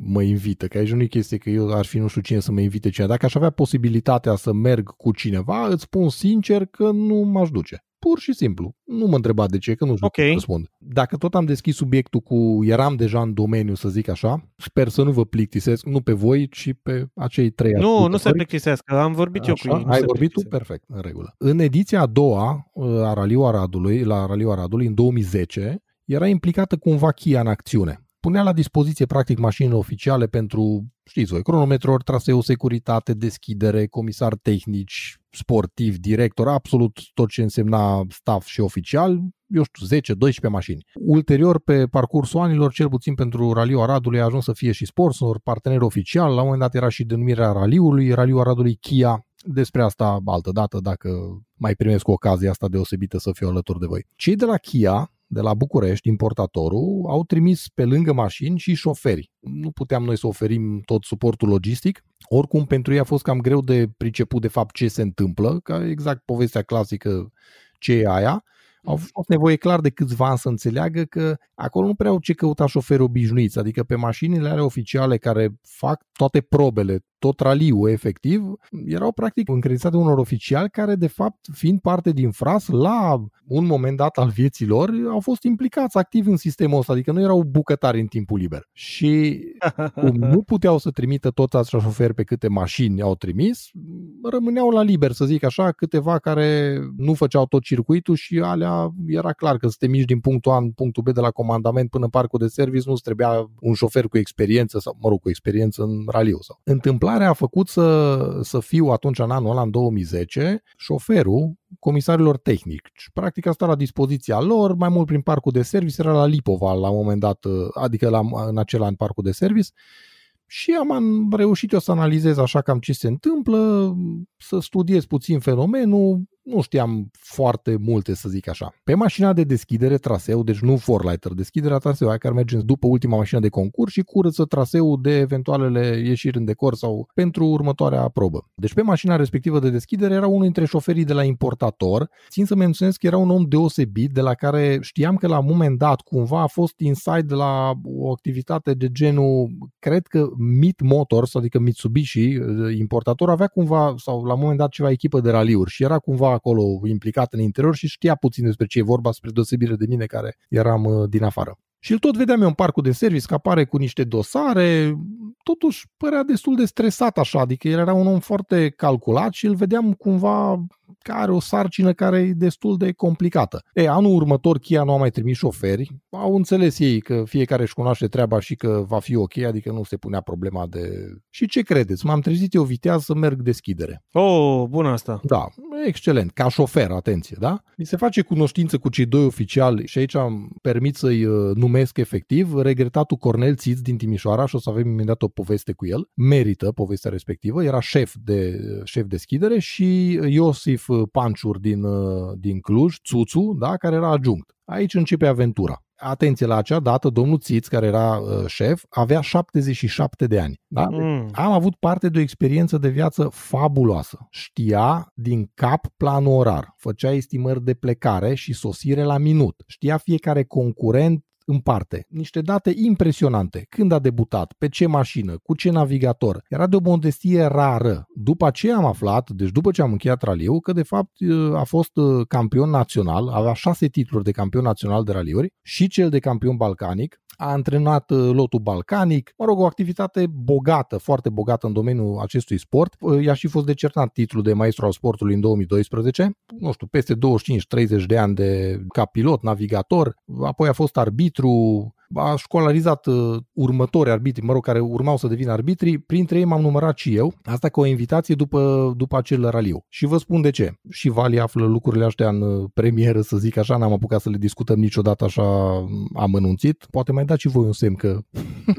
mă invită, că aici nu e chestie că eu ar fi nu știu cine să mă invite cineva. Dacă aș avea posibilitatea să merg cu cineva, îți spun sincer că nu m-aș duce. Pur și simplu. Nu mă întreba de ce, că nu știu Ok. ce să răspund. Dacă tot am deschis subiectul cu eram deja în domeniu, să zic așa, sper să nu vă plictisesc, nu pe voi, ci pe acei trei Nu, nu se ascultători. plictisească, am vorbit eu cu Așa? ei. nu Ai se vorbit tu? plictisesc. Perfect, în regulă. În ediția a doua uh, a Raliu Aradului, la Raliu Aradului, în 2010, era implicată cumva Kia în acțiune. Punea la dispoziție practic mașinile oficiale pentru, știți voi, cronometrori, traseu, securitate, deschidere, comisar tehnici, sportiv, director, absolut tot ce însemna staff și oficial, eu știu, 10-12 mașini. Ulterior, pe parcursul anilor, cel puțin pentru Raliul Aradului, a ajuns să fie și sponsor, partener oficial, la un moment dat era și denumirea raliului, Raliul Aradului Kia, despre asta altă dată, dacă mai primesc ocazia asta deosebită să fiu alături de voi. Cei de la Kia, de la București, importatorul, au trimis pe lângă mașini și șoferi. Nu puteam noi să oferim tot suportul logistic. Oricum, pentru ei a fost cam greu de priceput de fapt ce se întâmplă, ca exact povestea clasică ce e aia. Au fost nevoie clar de câțiva ani să înțeleagă că acolo nu prea au ce căuta șoferi obișnuiți, adică pe mașinile alea oficiale care fac toate probele, tot raliul efectiv, erau practic încredințate unor oficiali care de fapt, fiind parte din fras, la un moment dat al vieții lor, au fost implicați activ în sistemul ăsta, adică nu erau bucătari în timpul liber. Și cum nu puteau să trimită toți acești șoferi pe câte mașini au trimis, rămâneau la liber, să zic așa, câteva care nu făceau tot circuitul și alea era clar că să te miști din punctul A în punctul B de la comandament până în parcul de service, nu-ți trebuia un șofer cu experiență sau, mă rog, cu experiență în raliu. Sau. Întâmplarea a făcut să, să fiu atunci în anul ăla, în 2010, șoferul comisarilor tehnici. Practic asta la dispoziția lor, mai mult prin parcul de service, era la Lipova la un moment dat, adică la, în acel an parcul de service, și am, am reușit eu să analizez așa cam ce se întâmplă, să studiez puțin fenomenul, nu știam foarte multe, să zic așa. Pe mașina de deschidere traseu, deci nu forlighter, deschiderea traseu, aia care merge după ultima mașină de concurs și curăță traseul de eventualele ieșiri în decor sau pentru următoarea probă. Deci pe mașina respectivă de deschidere era unul dintre șoferii de la importator. Țin să menționez că era un om deosebit de la care știam că la un moment dat cumva a fost inside la o activitate de genul, cred că Meet Motors, adică Mitsubishi, importator, avea cumva, sau la un moment dat ceva echipă de raliuri și era cumva acolo implicat în interior și știa puțin despre ce e vorba, spre deosebire de mine care eram uh, din afară. Și îl tot vedeam eu în parcul de service, că apare cu niște dosare, totuși părea destul de stresat așa, adică el era un om foarte calculat și îl vedeam cumva că are o sarcină care e destul de complicată. E, anul următor Kia nu a mai trimis șoferi, au înțeles ei că fiecare își cunoaște treaba și că va fi ok, adică nu se punea problema de... Și ce credeți? M-am trezit eu viteaz să merg deschidere. Oh, bun asta. Da, excelent, ca șofer, atenție, da? Mi se face cunoștință cu cei doi oficiali și aici am permit să-i uh, numesc efectiv regretatul Cornel Țiț din Timișoaraș și o să avem imediat o poveste cu el. Merită povestea respectivă, era șef de șef deschidere și Iosif Panciur din, uh, din Cluj, Țuțu, da, care era adjunct. Aici începe aventura. Atenție la acea dată, domnul Țiț, care era uh, șef, avea 77 de ani. Da? Mm. Am avut parte de o experiență de viață fabuloasă. Știa din cap planul orar, făcea estimări de plecare și sosire la minut. Știa fiecare concurent în parte. Niște date impresionante. Când a debutat, pe ce mașină, cu ce navigator. Era de o modestie rară. După aceea am aflat, deci după ce am încheiat raliu, că de fapt a fost campion național, avea șase titluri de campion național de raliuri și cel de campion balcanic, a antrenat uh, lotul balcanic, mă rog, o activitate bogată, foarte bogată în domeniul acestui sport. Uh, i-a și fost decernat titlul de maestru al sportului în 2012, nu știu, peste 25-30 de ani de ca pilot, navigator, apoi a fost arbitru, through a școlarizat uh, următori arbitri, mă rog, care urmau să devină arbitri, printre ei m-am numărat și eu, asta ca o invitație după, după acel raliu. Și vă spun de ce. Și Vali află lucrurile astea în uh, premieră, să zic așa, n-am apucat să le discutăm niciodată așa am anunțit. Poate mai dați și voi un semn că...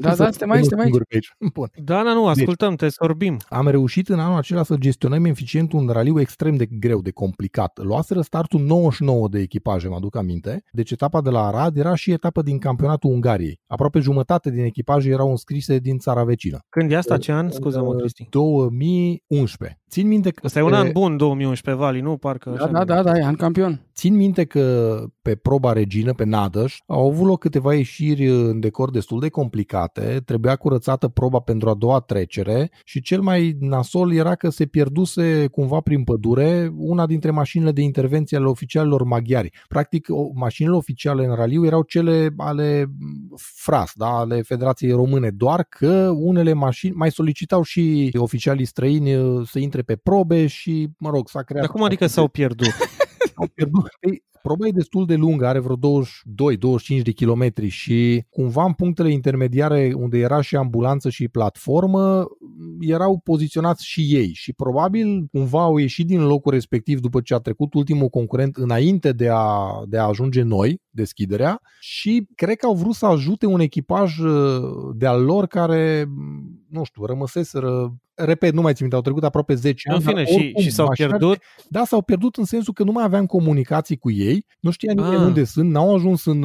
Da, da, suntem aici, suntem aici. aici. Bun. Da, da, nu, ascultăm, deci, te sorbim. Am reușit în anul acela să gestionăm eficient un raliu extrem de greu, de complicat. Luaseră startul 99 de echipaje, mă aduc aminte. Deci etapa de la Arad era și etapa din campionatul Ungariei. Aproape jumătate din echipaje erau înscrise din țara vecină. Când e asta? Ce an? Scuză-mă, Cristi. 2011. Țin minte că... Ăsta e un an bun, 2011, Vali, nu? Parcă da, da, da, da, e an campion. Țin minte că pe proba regină, pe Nadăș, au avut loc câteva ieșiri în decor destul de complicate, trebuia curățată proba pentru a doua trecere și cel mai nasol era că se pierduse cumva prin pădure una dintre mașinile de intervenție ale oficialilor maghiari. Practic, mașinile oficiale în raliu erau cele ale FRAS, da, ale Federației Române, doar că unele mașini mai solicitau și oficialii străini să intre pe probe și, mă rog, s-a creat... Dar cum adică s-au pierdut? au pierdut. Păi, proba e destul de lungă, are vreo 22-25 de kilometri și cumva în punctele intermediare unde era și ambulanță și platformă, erau poziționați și ei și probabil cumva au ieșit din locul respectiv după ce a trecut ultimul concurent înainte de a, de a ajunge noi, deschiderea, și cred că au vrut să ajute un echipaj uh, de-al lor care, nu știu, rămăseseră repet, nu mai țin minte, au trecut aproape 10 ani. În fine, și, și s-au pierdut? Da, s-au pierdut în sensul că nu mai aveam comunicații cu ei, nu știa nimeni ah. unde sunt, n-au ajuns în,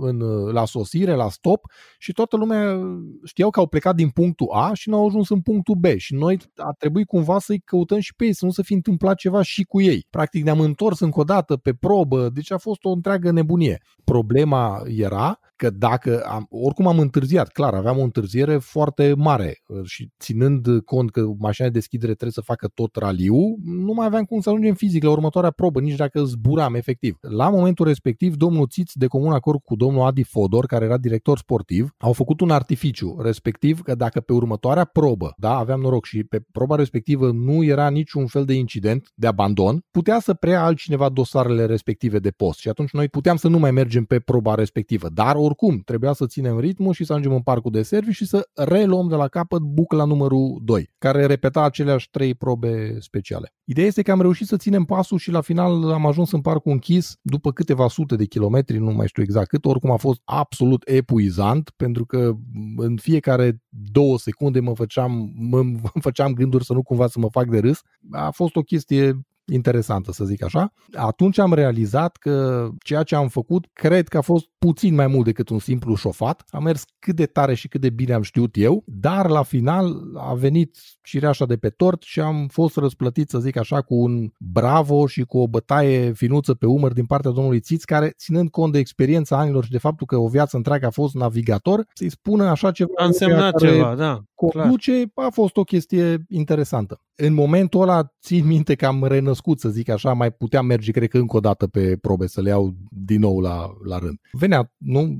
în, la sosire, la stop și toată lumea știau că au plecat din punctul A și n-au ajuns în punctul B și noi a trebuit cumva să-i căutăm și pe ei, să nu se fi întâmplat ceva și cu ei. Practic ne-am întors încă o dată pe probă, deci a fost o întreagă nebunie. Problema era că dacă am, oricum am întârziat, clar, aveam o întârziere foarte mare uh, și ținând cont că mașina de deschidere trebuie să facă tot raliu, nu mai aveam cum să ajungem fizic la următoarea probă, nici dacă zburam efectiv. La momentul respectiv, domnul Țiț, de comun acord cu domnul Adi Fodor, care era director sportiv, au făcut un artificiu, respectiv că dacă pe următoarea probă, da, aveam noroc și pe proba respectivă nu era niciun fel de incident de abandon, putea să preia altcineva dosarele respective de post și atunci noi puteam să nu mai mergem pe proba respectivă, dar oricum trebuia să ținem ritmul și să ajungem în parcul de serviciu și să reluăm de la capăt bucla numărul 2, care repeta aceleași trei probe speciale. Ideea este că am reușit să ținem pasul și la final am ajuns în parcul închis după câteva sute de kilometri, nu mai știu exact cât, oricum a fost absolut epuizant pentru că în fiecare două secunde mă făceam, mă, mă făceam gânduri să nu cumva să mă fac de râs. A fost o chestie interesantă, să zic așa. Atunci am realizat că ceea ce am făcut, cred că a fost puțin mai mult decât un simplu șofat. Am mers cât de tare și cât de bine am știut eu, dar la final a venit cireașa de pe tort și am fost răsplătit, să zic așa, cu un bravo și cu o bătaie finuță pe umăr din partea domnului Țiț, care, ținând cont de experiența anilor și de faptul că o viață întreagă a fost navigator, să-i spună așa ceva. A însemnat ceva, da. Conduce, a fost o chestie interesantă. În momentul ăla, țin minte că am renăscut, să zic așa, mai puteam merge, cred că încă o dată pe probe, să le iau din nou la, la rând. Venea, nu,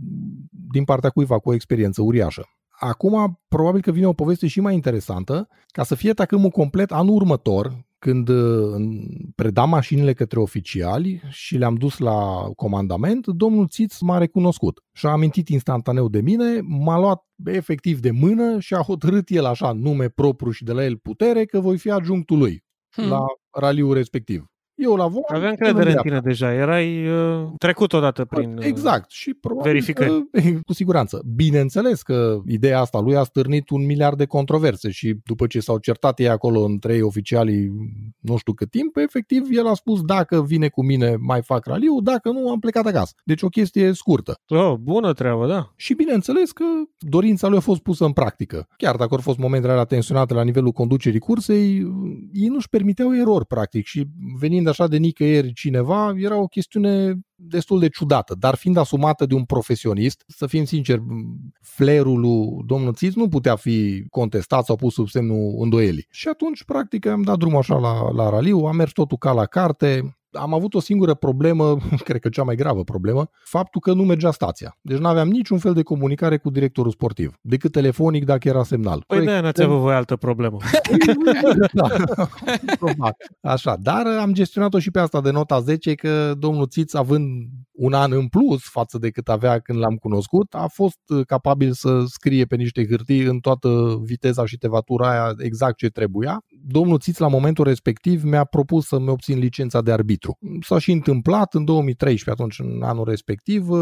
din partea cuiva cu o experiență uriașă. Acum, probabil că vine o poveste și mai interesantă, ca să fie tacâmul complet anul următor, când uh, predam mașinile către oficiali și le-am dus la comandament, domnul Țiț m-a recunoscut și a amintit instantaneu de mine, m-a luat efectiv de mână și a hotărât el așa, nume propriu și de la el putere, că voi fi adjunctul lui hmm. la raliul respectiv. Eu la volan... Aveam credere în tine deja, erai uh, trecut odată prin uh, Exact și probabil verificări. Că, cu siguranță. Bineînțeles că ideea asta lui a stârnit un miliard de controverse și după ce s-au certat ei acolo în trei oficialii nu știu cât timp, efectiv el a spus dacă vine cu mine mai fac raliu, dacă nu am plecat acasă. Deci o chestie scurtă. Oh, bună treabă, da. Și bineînțeles că dorința lui a fost pusă în practică. Chiar dacă au fost momentele alea tensionate la nivelul conducerii cursei, ei nu-și permiteau erori practic și venind așa de nicăieri cineva, era o chestiune destul de ciudată, dar fiind asumată de un profesionist, să fim sinceri, flerul lui domnul Țiț nu putea fi contestat sau pus sub semnul îndoielii. Și atunci, practic, am dat drumul așa la, la raliu, am mers totul ca la carte, am avut o singură problemă, cred că cea mai gravă problemă, faptul că nu mergea stația. Deci nu aveam niciun fel de comunicare cu directorul sportiv, decât telefonic dacă era semnal. Păi de n-ați avut voi altă problemă. da, Așa, dar am gestionat-o și pe asta de nota 10 că domnul Țiț, având un an în plus față de cât avea când l-am cunoscut, a fost capabil să scrie pe niște hârtii în toată viteza și tevatura aia exact ce trebuia. Domnul Țiț la momentul respectiv mi-a propus să-mi obțin licența de arbitru arbitru. S-a și întâmplat în 2013, atunci în anul respectiv, uh,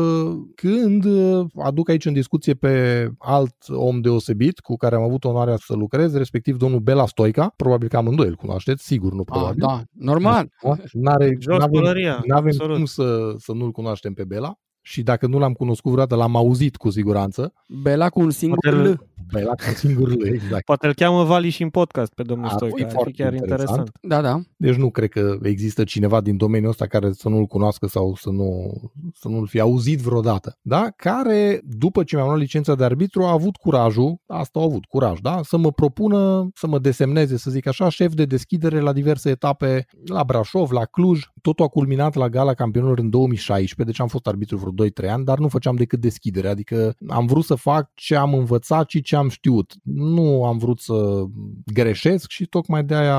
când uh, aduc aici în discuție pe alt om deosebit cu care am avut onoarea să lucrez, respectiv domnul Bela Stoica, probabil că amândoi îl cunoașteți, sigur, nu probabil. Ah, da, normal. N-are, n-avem, n-avem cum să, să nu-l cunoaștem pe Bela și dacă nu l-am cunoscut vreodată, l-am auzit cu siguranță. Bela cu un singur L. Bela cu un singur L, exact. Poate îl cheamă Vali și în podcast pe domnul Stoica, ar fi chiar interesant. interesant. Da, da. Deci nu cred că există cineva din domeniul ăsta care să nu-l cunoască sau să, nu, să nu-l fi auzit vreodată. Da? Care, după ce mi-am luat licența de arbitru, a avut curajul, asta a avut curaj, da? să mă propună, să mă desemneze, să zic așa, șef de deschidere la diverse etape, la Brașov, la Cluj. Totul a culminat la Gala Campionilor în 2016, deci am fost arbitru vreo 2-3 ani, dar nu făceam decât deschidere, adică am vrut să fac ce am învățat și ce am știut. Nu am vrut să greșesc și tocmai de aia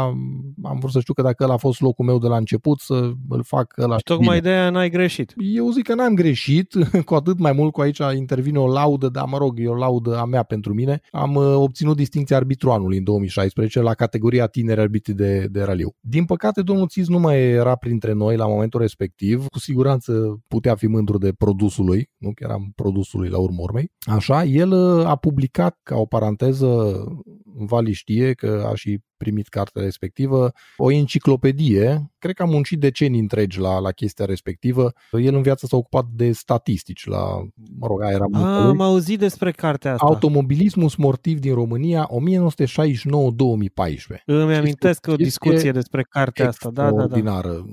am vrut să știu că dacă ăla a fost locul meu de la început, să îl fac ăla și tocmai bine. de aia n-ai greșit. Eu zic că n-am greșit, cu atât mai mult cu aici intervine o laudă, dar mă rog, e o laudă a mea pentru mine. Am uh, obținut distinția arbitru anului în 2016 la categoria tineri arbitri de, de raliu. Din păcate, domnul Țiz nu mai era printre noi la momentul respectiv. Cu siguranță putea fi mândru de produsul lui, nu că eram produsul lui la urmă urmei. Așa, el uh, a publicat ca o paranteză Vali știe că a și primit cartea respectivă, o enciclopedie, cred că am muncit decenii întregi la, la chestia respectivă. El în viață s-a ocupat de statistici, la, mă rog, aia era a, Am auzit despre cartea asta. Automobilismul sportiv din România, 1969-2014. Îmi amintesc o discuție despre cartea asta, da, da, da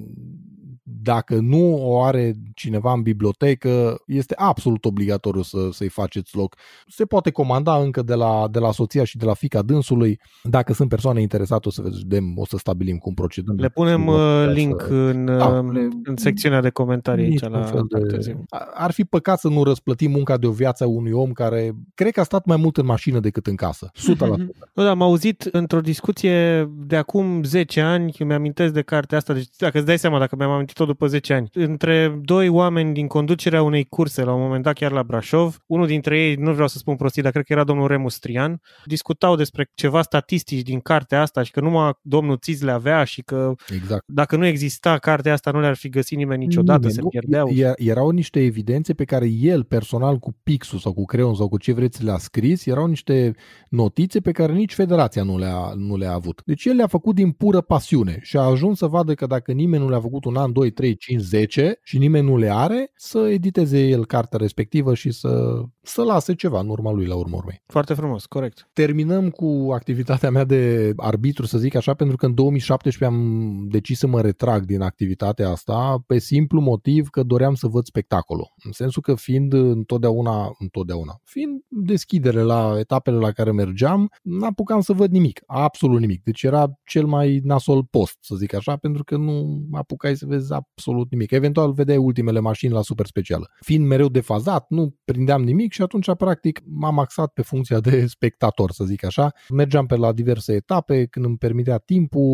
dacă nu o are cineva în bibliotecă, este absolut obligatoriu să, să-i faceți loc. Se poate comanda încă de la, de la soția și de la fica dânsului. Dacă sunt persoane interesate, o să vedem, o să stabilim cum procedăm. Le punem uh, link să... în, da, uh, le... în secțiunea de comentarii aici la de... Ar fi păcat să nu răsplătim munca de o viață a unui om care cred că a stat mai mult în mașină decât în casă. 100%. Nu, da, am auzit într-o discuție de acum 10 ani, mi-amintesc de cartea asta, deci dacă îți dai seama, dacă mi-am amintit-o după după 10 ani. Între doi oameni din conducerea unei curse, la un moment dat chiar la Brașov, unul dintre ei, nu vreau să spun prostii, dar cred că era domnul Remus Strian, discutau despre ceva statistici din cartea asta și că numai domnul Țiz le avea și că Exact. dacă nu exista cartea asta nu le-ar fi găsit nimeni niciodată, Nimeni, se nu. pierdeau. E- Erau niște evidențe pe care el personal cu pixul sau cu creion sau cu ce vreți le-a scris, erau niște notițe pe care nici federația nu le-a, nu le-a avut. Deci el le-a făcut din pură pasiune și a ajuns să vadă că dacă nimeni nu le-a făcut un an, 2, 3, 5, 10 și nimeni nu le are, să editeze el cartea respectivă și să, să lase ceva în urma lui la urmă urmei. Foarte frumos, corect. Terminăm cu activitatea mea de arbitru, să zic așa, pentru că în 2017 am decis să mă retrag din activitatea asta pe simplu motiv că doream să văd spectacolul. În sensul că fiind întotdeauna, întotdeauna, fiind deschidere la etapele la care mergeam, n-apucam să văd nimic, absolut nimic. Deci era cel mai nasol post, să zic așa, pentru că nu apucai să vezi absolut nimic. Eventual vedeai ultimele mașini la super specială. Fiind mereu defazat, nu prindeam nimic și atunci, practic, m-am axat pe funcția de spectator, să zic așa. Mergeam pe la diverse etape, când îmi permitea timpul,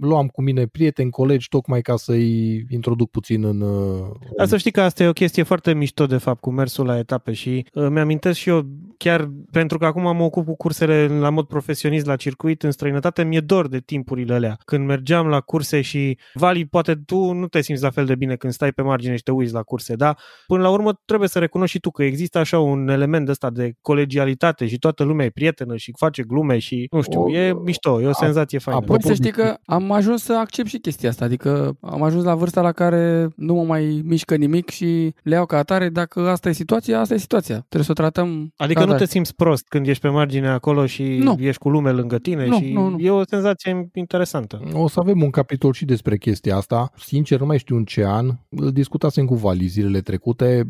luam cu mine prieteni, colegi, tocmai ca să-i introduc puțin în... uh, Dar să știi că asta e o chestie foarte mișto, de fapt, cu mersul la etape și uh, mi-amintesc și eu, chiar pentru că acum mă ocup cu cursele la mod profesionist la circuit în străinătate, mi-e dor de timpurile alea. Când mergeam la curse și, Vali, poate tu nu te simți la fel de bine când stai pe margine și te uiți la curse, dar până la urmă trebuie să recunoști și tu că există așa un element de ăsta de colegialitate și toată lumea e prietenă și face glume și, nu știu, O- e mișto, e o a- senzație faină. apropo Poți să știi de- că am ajuns să accept și chestia asta, adică am ajuns la vârsta la care nu mă mai mișcă nimic și le iau ca atare, dacă asta e situația, asta e situația. Trebuie să o tratăm Adică ca nu te atare. simți prost când ești pe margine acolo și Nu. ești cu lume lângă tine Nu, și nu, nu. e o senzație interesantă. O să avem un capitol și despre chestia asta. Sincer, nu mai știu în ce an. Îl discutasem cu Vali zilele trecute.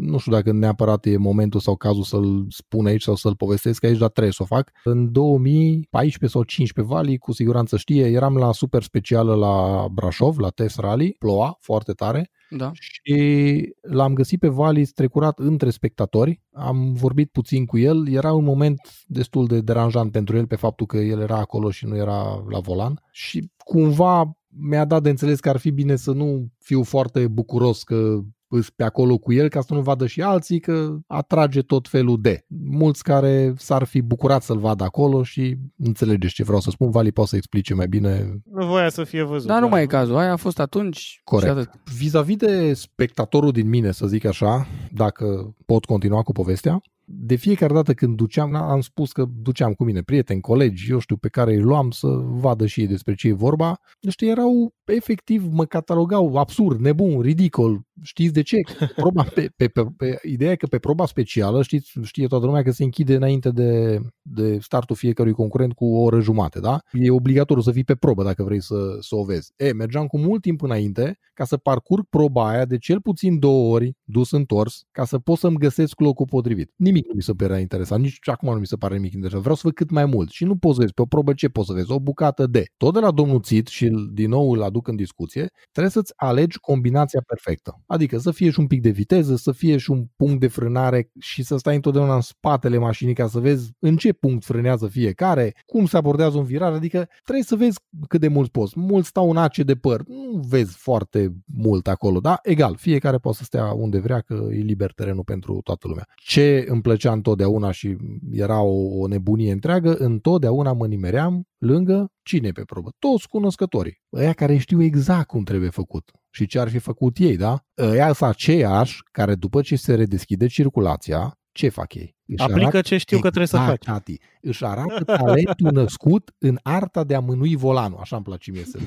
Nu știu dacă neapărat e momentul sau cazul să-l spun aici sau să-l povestesc aici, dar trebuie să o fac. În 2014 sau 2015, Vali cu siguranță știe, eram la super specială la Brașov, la Test Rally, ploua foarte tare Da. și l-am găsit pe Vali strecurat între spectatori. Am vorbit puțin cu el. Era un moment destul de deranjant pentru el pe faptul că el era acolo și nu era la volan și cumva mi-a dat de înțeles că ar fi bine să nu fiu foarte bucuros că îs pe acolo cu el ca să nu vadă și alții că atrage tot felul de. Mulți care s-ar fi bucurat să-l vadă acolo și înțelegeți ce vreau să spun. Vali poate să explice mai bine Nu voia să fie văzut. Dar nu mai e cazul. Aia a fost atunci Corect. și atât. Vis-a-vis de spectatorul din mine, să zic așa, dacă pot continua cu povestea, de fiecare dată când duceam, am spus că duceam cu mine prieteni, colegi, eu știu, pe care îi luam să vadă și ei despre ce e vorba, ăștia erau, efectiv, mă catalogau absurd, nebun, ridicol. Știți de ce? Proba, pe, pe, pe, pe, ideea e că pe proba specială, știți, știe toată lumea că se închide înainte de, de startul fiecărui concurent cu o oră jumate, da? E obligatoriu să fii pe probă dacă vrei să, să o vezi. E, mergeam cu mult timp înainte ca să parcurg proba aia de cel puțin două ori, dus întors, ca să pot să-mi găsesc locul potrivit. Nimic nu mi se părea interesant, nici acum nu mi se pare nimic interesant. Vreau să văd cât mai mult și nu poți să vezi pe o probă ce poți să vezi, o bucată de. Tot de la domnul Țit și îl- din nou îl aduc în discuție, trebuie să-ți alegi combinația perfectă. Adică să fie și un pic de viteză, să fie și un punct de frânare și să stai întotdeauna în spatele mașinii ca să vezi în ce punct frânează fiecare, cum se abordează un viraj, adică trebuie să vezi cât de mult poți. Mulți stau în ace de păr, nu vezi foarte mult acolo, da? Egal, fiecare poate să stea unde vrea, că e liber terenul pentru toată lumea. Ce îmi plăcea întotdeauna și era o, o nebunie întreagă, întotdeauna mă nimeream lângă cine e pe probă? Toți cunoscătorii. Ăia care știu exact cum trebuie făcut și ce ar fi făcut ei, da? Ăia sunt aceiași care după ce se redeschide circulația, ce fac ei? Își Aplică arată- ce știu că trebuie să Exact, faci. Tati. Își arată talentul născut în arta de a mânui volanul. Așa îmi place mie să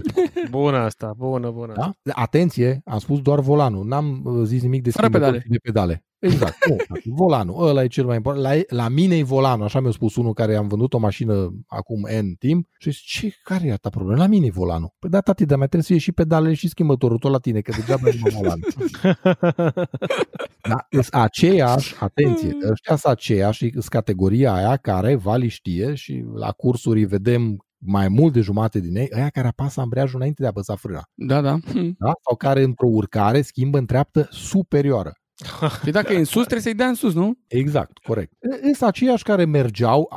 Bună asta, bună, bună. da? Atenție, am spus doar volanul. N-am uh, zis nimic de Fără schimbători pedale. de pedale. Exact. Nu, tati, volanul. Ăla e cel mai important. La, la mine e volanul. Așa mi-a spus unul care am vândut o mașină acum N timp și zice, ce, care e ta problemă? La mine e volanul. Păi da, tati, dar mai trebuie să fie și pedalele și schimbătorul tot la tine, că degeaba e numai volanul. Da, sunt aceiași, atenție, ăștia sunt aceiași, sunt categoria aia care Vali știe și la cursuri vedem mai mult de jumate din ei, aia care apasă ambreiajul înainte de a apăsa frâna. Da, da. Da? Sau care într-o urcare schimbă în treaptă superioară. Și dacă e în sus, trebuie să-i dea în sus, nu? Exact, corect. Sunt aceiași care mergeau,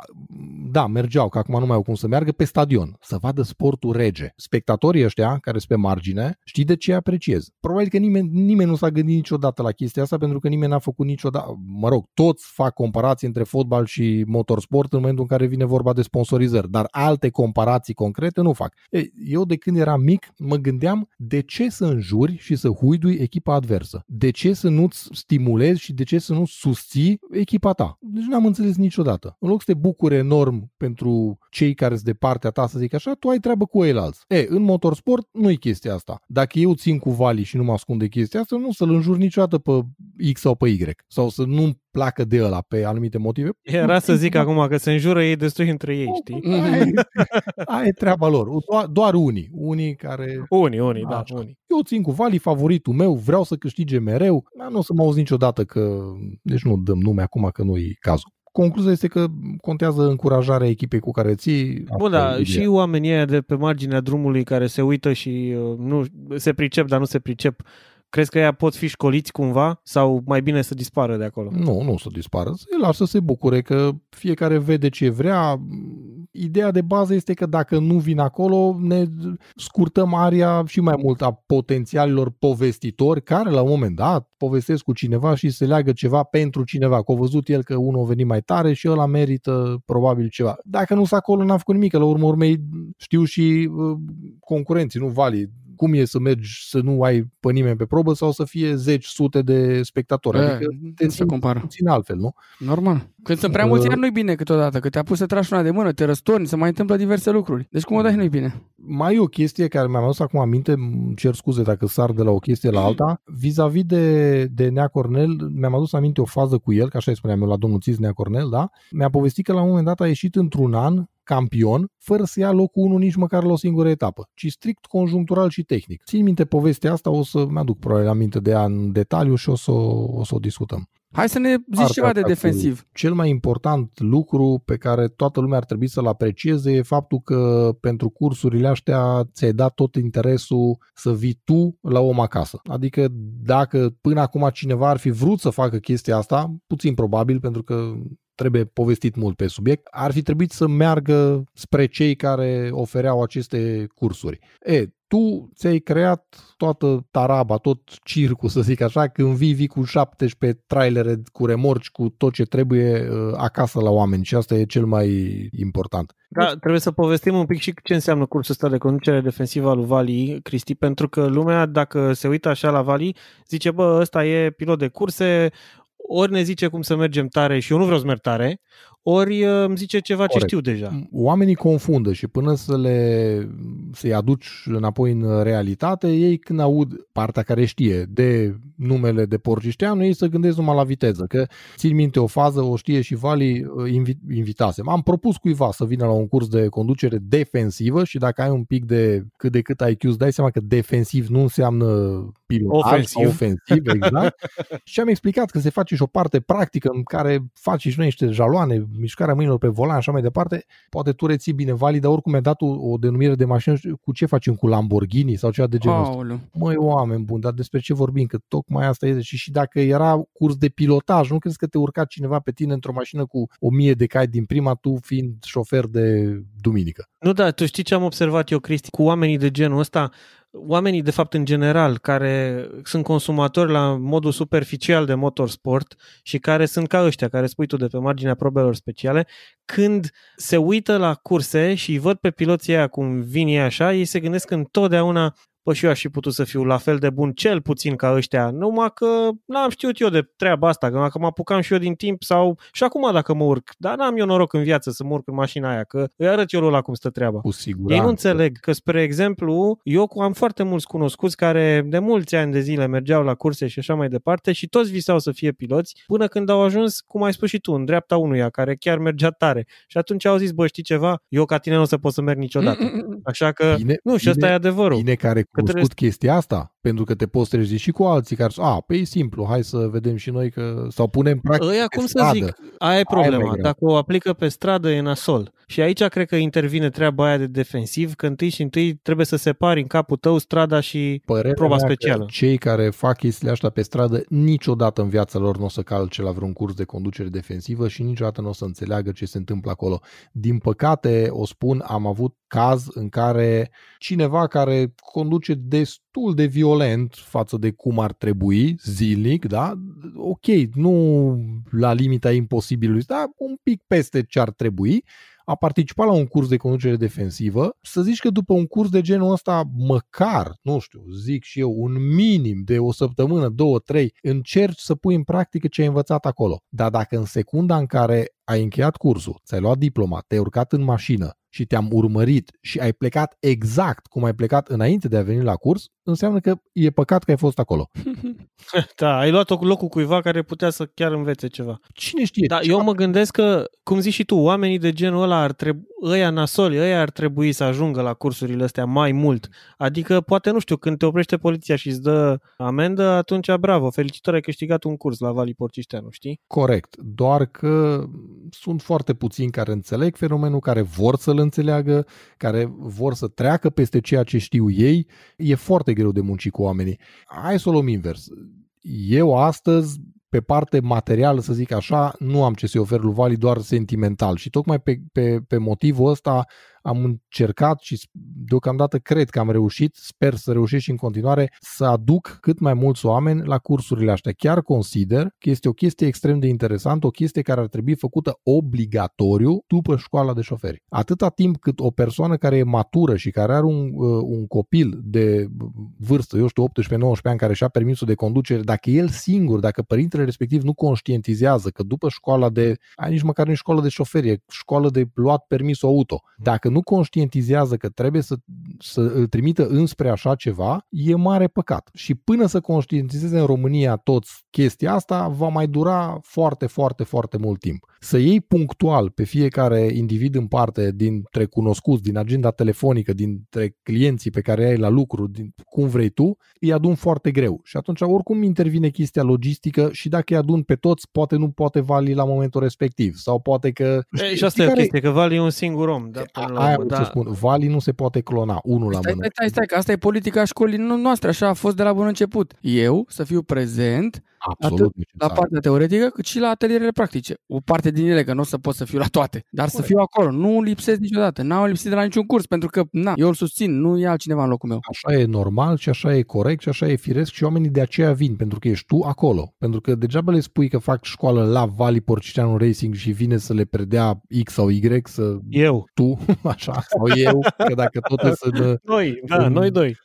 da, mergeau, că acum nu mai au cum să meargă pe stadion, să vadă sportul rege. Spectatorii ăștia, care sunt pe margine, știi de ce apreciez? Probabil că nimeni, nimeni nu s-a gândit niciodată la chestia asta, pentru că nimeni n-a făcut niciodată, mă rog, toți fac comparații între fotbal și motorsport în momentul în care vine vorba de sponsorizări, dar alte comparații concrete nu fac. Ei, eu de când eram mic mă gândeam de ce să înjuri și să huidui echipa adversă? De ce să nu-ți stimulezi și de ce să nu susții echipa ta? Deci n-am înțeles niciodată. În loc să te bucure enorm pentru cei care sunt de partea ta, să zic așa, tu ai treabă cu ei alți. E, în motorsport nu e chestia asta. Dacă eu țin cu Vali și nu mă ascund de chestia asta, nu să-l înjur niciodată pe X sau pe Y. Sau să nu placă de ăla pe anumite motive. Era să zic acum că se înjură ei destul între ei, știi? Aia e treaba lor. Doar, doar unii. Unii care... Unii, unii, da, Așa. unii. Eu țin cu Vali, favoritul meu, vreau să câștige mereu, dar nu o să mă auzi niciodată că... Deci nu dăm nume acum că nu e cazul. Concluzia este că contează încurajarea echipei cu care ții. Bun, da, și oamenii de pe marginea drumului care se uită și uh, nu se pricep, dar nu se pricep Crezi că ea pot fi școliți cumva sau mai bine să dispară de acolo? Nu, nu să dispară. Să lasă să se bucure că fiecare vede ce vrea. Ideea de bază este că dacă nu vin acolo, ne scurtăm aria și mai mult a potențialilor povestitori care la un moment dat povestesc cu cineva și se leagă ceva pentru cineva. Că a văzut el că unul a venit mai tare și ăla merită probabil ceva. Dacă nu s acolo, n-a făcut nimic, că la urmă urmei știu și uh, concurenții, nu Vali, cum e să mergi să nu ai pe nimeni pe probă sau să fie zeci, sute de spectatori. E, adică te se compară. puțin altfel, nu? Normal. Când sunt prea mulți, uh, nu-i bine câteodată, că te-a pus să tragi una de mână, te răstorni, să mai întâmplă diverse lucruri. Deci cum o dai nu-i bine. Mai e o chestie care mi-am adus acum aminte, cer scuze dacă sar de la o chestie la alta, vis-a-vis de, de Nea Cornel, mi-am adus aminte o fază cu el, ca așa îi spuneam eu la domnul Țiz Nea Cornel, da? Mi-a povestit că la un moment dat a ieșit într-un an campion, fără să ia locul unul nici măcar la o singură etapă, ci strict conjunctural și tehnic. Țin minte povestea asta, o să-mi aduc probabil aminte de ea în detaliu și o să, o, să o discutăm. Hai să ne zici Arta ceva de defensiv. Cel mai important lucru pe care toată lumea ar trebui să-l aprecieze e faptul că pentru cursurile astea ți-ai dat tot interesul să vii tu la om acasă. Adică dacă până acum cineva ar fi vrut să facă chestia asta, puțin probabil pentru că trebuie povestit mult pe subiect, ar fi trebuit să meargă spre cei care ofereau aceste cursuri. E, tu ți-ai creat toată taraba, tot circul, să zic așa, când vii, vii cu 17 trailere, cu remorci, cu tot ce trebuie uh, acasă la oameni și asta e cel mai important. Da, trebuie să povestim un pic și ce înseamnă cursul ăsta de conducere defensivă al lui Vali, Cristi, pentru că lumea, dacă se uită așa la Vali, zice, bă, ăsta e pilot de curse, ori ne zice cum să mergem tare și eu nu vreau să merg tare, ori uh, îmi zice ceva Corect. ce știu deja. Oamenii confundă și până să le să-i aduci înapoi în realitate, ei când aud partea care știe de numele de Porcișteanu, ei să gândesc numai la viteză, că țin minte o fază, o știe și Vali, uh, invi, invitasem. Am propus cuiva să vină la un curs de conducere defensivă și dacă ai un pic de cât de cât IQ, îți dai seama că defensiv nu înseamnă pilotaj, ofensiv, ofensiv exact. și am explicat că se face și o parte practică în care faci și noi niște jaloane, mișcarea mâinilor pe volan, așa mai departe, poate tu reții bine valid, dar oricum ai dat o, o denumire de mașină, cu ce facem cu Lamborghini sau ceva de genul ăsta. Măi, oameni buni, dar despre ce vorbim? Că tocmai asta e. Și, și dacă era curs de pilotaj, nu crezi că te urca cineva pe tine într-o mașină cu o mie de cai din prima, tu fiind șofer de duminică? Nu, da, tu știi ce am observat eu, Cristi, cu oamenii de genul ăsta, oamenii, de fapt, în general, care sunt consumatori la modul superficial de motorsport și care sunt ca ăștia, care spui tu de pe marginea probelor speciale, când se uită la curse și văd pe piloții aia cum vin ei așa, ei se gândesc întotdeauna Păi și eu aș fi putut să fiu la fel de bun, cel puțin ca ăștia, numai că n-am știut eu de treaba asta, că dacă mă apucam și eu din timp sau și acum dacă mă urc, dar n-am eu noroc în viață să mă urc în mașina aia, că îi arăt eu la cum stă treaba. Cu siguranță. Ei nu înțeleg că, spre exemplu, eu am foarte mulți cunoscuți care de mulți ani de zile mergeau la curse și așa mai departe și toți visau să fie piloți până când au ajuns, cum ai spus și tu, în dreapta unuia care chiar mergea tare. Și atunci au zis, bă, știi ceva? Eu ca tine nu o să pot să merg niciodată. Așa că, bine, nu, și ăsta e adevărul. Bine care cunoscut chestia asta, pentru că te poți trezi și cu alții care zic, a, pe e simplu, hai să vedem și noi că, sau punem practic Ăia, pe cum să stradă. zic, aia e Aia e mai problema. greu. Dacă o aplică pe stradă, e nasol. Și aici cred că intervine treaba aia de defensiv, că întâi și întâi trebuie să separi în capul tău strada și Părerea proba mea că specială. cei care fac chestiile astea pe stradă niciodată în viața lor nu o să calce la vreun curs de conducere defensivă și niciodată nu o să înțeleagă ce se întâmplă acolo. Din păcate, o spun, am avut caz în care cineva care conduce destul de violent față de cum ar trebui zilnic, da? Ok, nu la limita imposibilului, dar un pic peste ce ar trebui, a participat la un curs de conducere defensivă, să zici că după un curs de genul ăsta, măcar, nu știu, zic și eu, un minim de o săptămână, două, trei, încerci să pui în practică ce ai învățat acolo. Dar dacă în secunda în care ai încheiat cursul, ți-ai luat diploma, te-ai urcat în mașină și te-am urmărit și ai plecat exact cum ai plecat înainte de a veni la curs, înseamnă că e păcat că ai fost acolo. Da, ai luat locul cuiva care putea să chiar învețe ceva. Cine știe? Da, ce eu mă gândesc că, cum zici și tu, oamenii de genul ăla ar trebui, ăia nasoli, ăia ar trebui să ajungă la cursurile astea mai mult. Adică, poate, nu știu, când te oprește poliția și îți dă amendă, atunci, bravo, felicitări, ai câștigat un curs la Vali Porcișteanu, știi? Corect, doar că sunt foarte puțini care înțeleg fenomenul, care vor să-l înțeleagă, care vor să treacă peste ceea ce știu ei. E foarte greu de munci cu oamenii. Hai să o luăm invers. Eu astăzi, pe parte materială, să zic așa, nu am ce să-i ofer lui Vali, doar sentimental. Și tocmai pe, pe, pe motivul ăsta am încercat și deocamdată cred că am reușit, sper să reușesc și în continuare, să aduc cât mai mulți oameni la cursurile astea. Chiar consider că este o chestie extrem de interesantă, o chestie care ar trebui făcută obligatoriu după școala de șoferi. Atâta timp cât o persoană care e matură și care are un, uh, un copil de vârstă, eu știu, 18-19 ani, care și-a permisul de conducere, dacă el singur, dacă părintele respectiv nu conștientizează că după școala de, ai nici măcar nu e școală de șoferi, e școală de luat permisul auto, dacă nu conștientizează că trebuie să, să îl trimită înspre așa ceva, e mare păcat. Și până să conștientizeze în România toți chestia asta, va mai dura foarte, foarte, foarte mult timp. Să iei punctual pe fiecare individ în parte dintre cunoscuți, din agenda telefonică, dintre clienții pe care ai la lucru, din cum vrei tu, îi adun foarte greu. Și atunci oricum intervine chestia logistică și dacă îi adun pe toți, poate nu poate vali la momentul respectiv. Sau poate că... E, și asta e o care- chestie, că Vali e un singur om. Da, A, până la aia urmă, vreau da. să spun, Vali nu se poate clona unul la Stai, mână. stai, stai, stai, că asta e politica școlii no- noastre, așa a fost de la bun început. Eu să fiu prezent Absolut atât necesar. la partea teoretică, cât și la atelierele practice. O parte din ele, că nu o să pot să fiu la toate, dar să fiu acolo. Nu lipsesc niciodată. N-au lipsit de la niciun curs, pentru că, na, eu îl susțin, nu e altcineva în locul meu. Așa e normal și așa e corect și așa e firesc și oamenii de aceea vin, pentru că ești tu acolo. Pentru că degeaba le spui că fac școală la Vali Porcișteanu Racing și vine să le predea X sau Y, să Eu. tu, așa, sau eu, că dacă tot e să Noi, da, În- noi doi.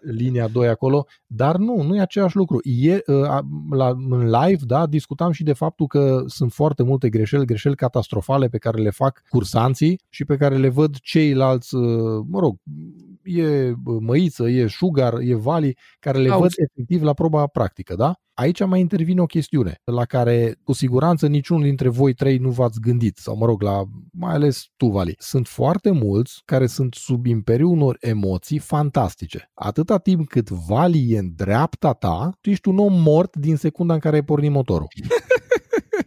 linia 2 acolo, dar nu, nu e același lucru. E, a, la, în live, da, discutam și de faptul că sunt foarte multe greșeli, greșeli catastrofale pe care le fac cursanții și pe care le văd ceilalți, uh, mă rog, e Măiță, e Sugar, e Vali, care le Auzi. văd efectiv la proba practică, da? Aici mai intervine o chestiune la care cu siguranță niciunul dintre voi trei nu v-ați gândit, sau mă rog, la mai ales tu, Vali. Sunt foarte mulți care sunt sub imperiul unor emoții fantastice. Atâta timp cât Vali e în dreapta ta, tu ești un om mort din secunda în care ai pornit motorul.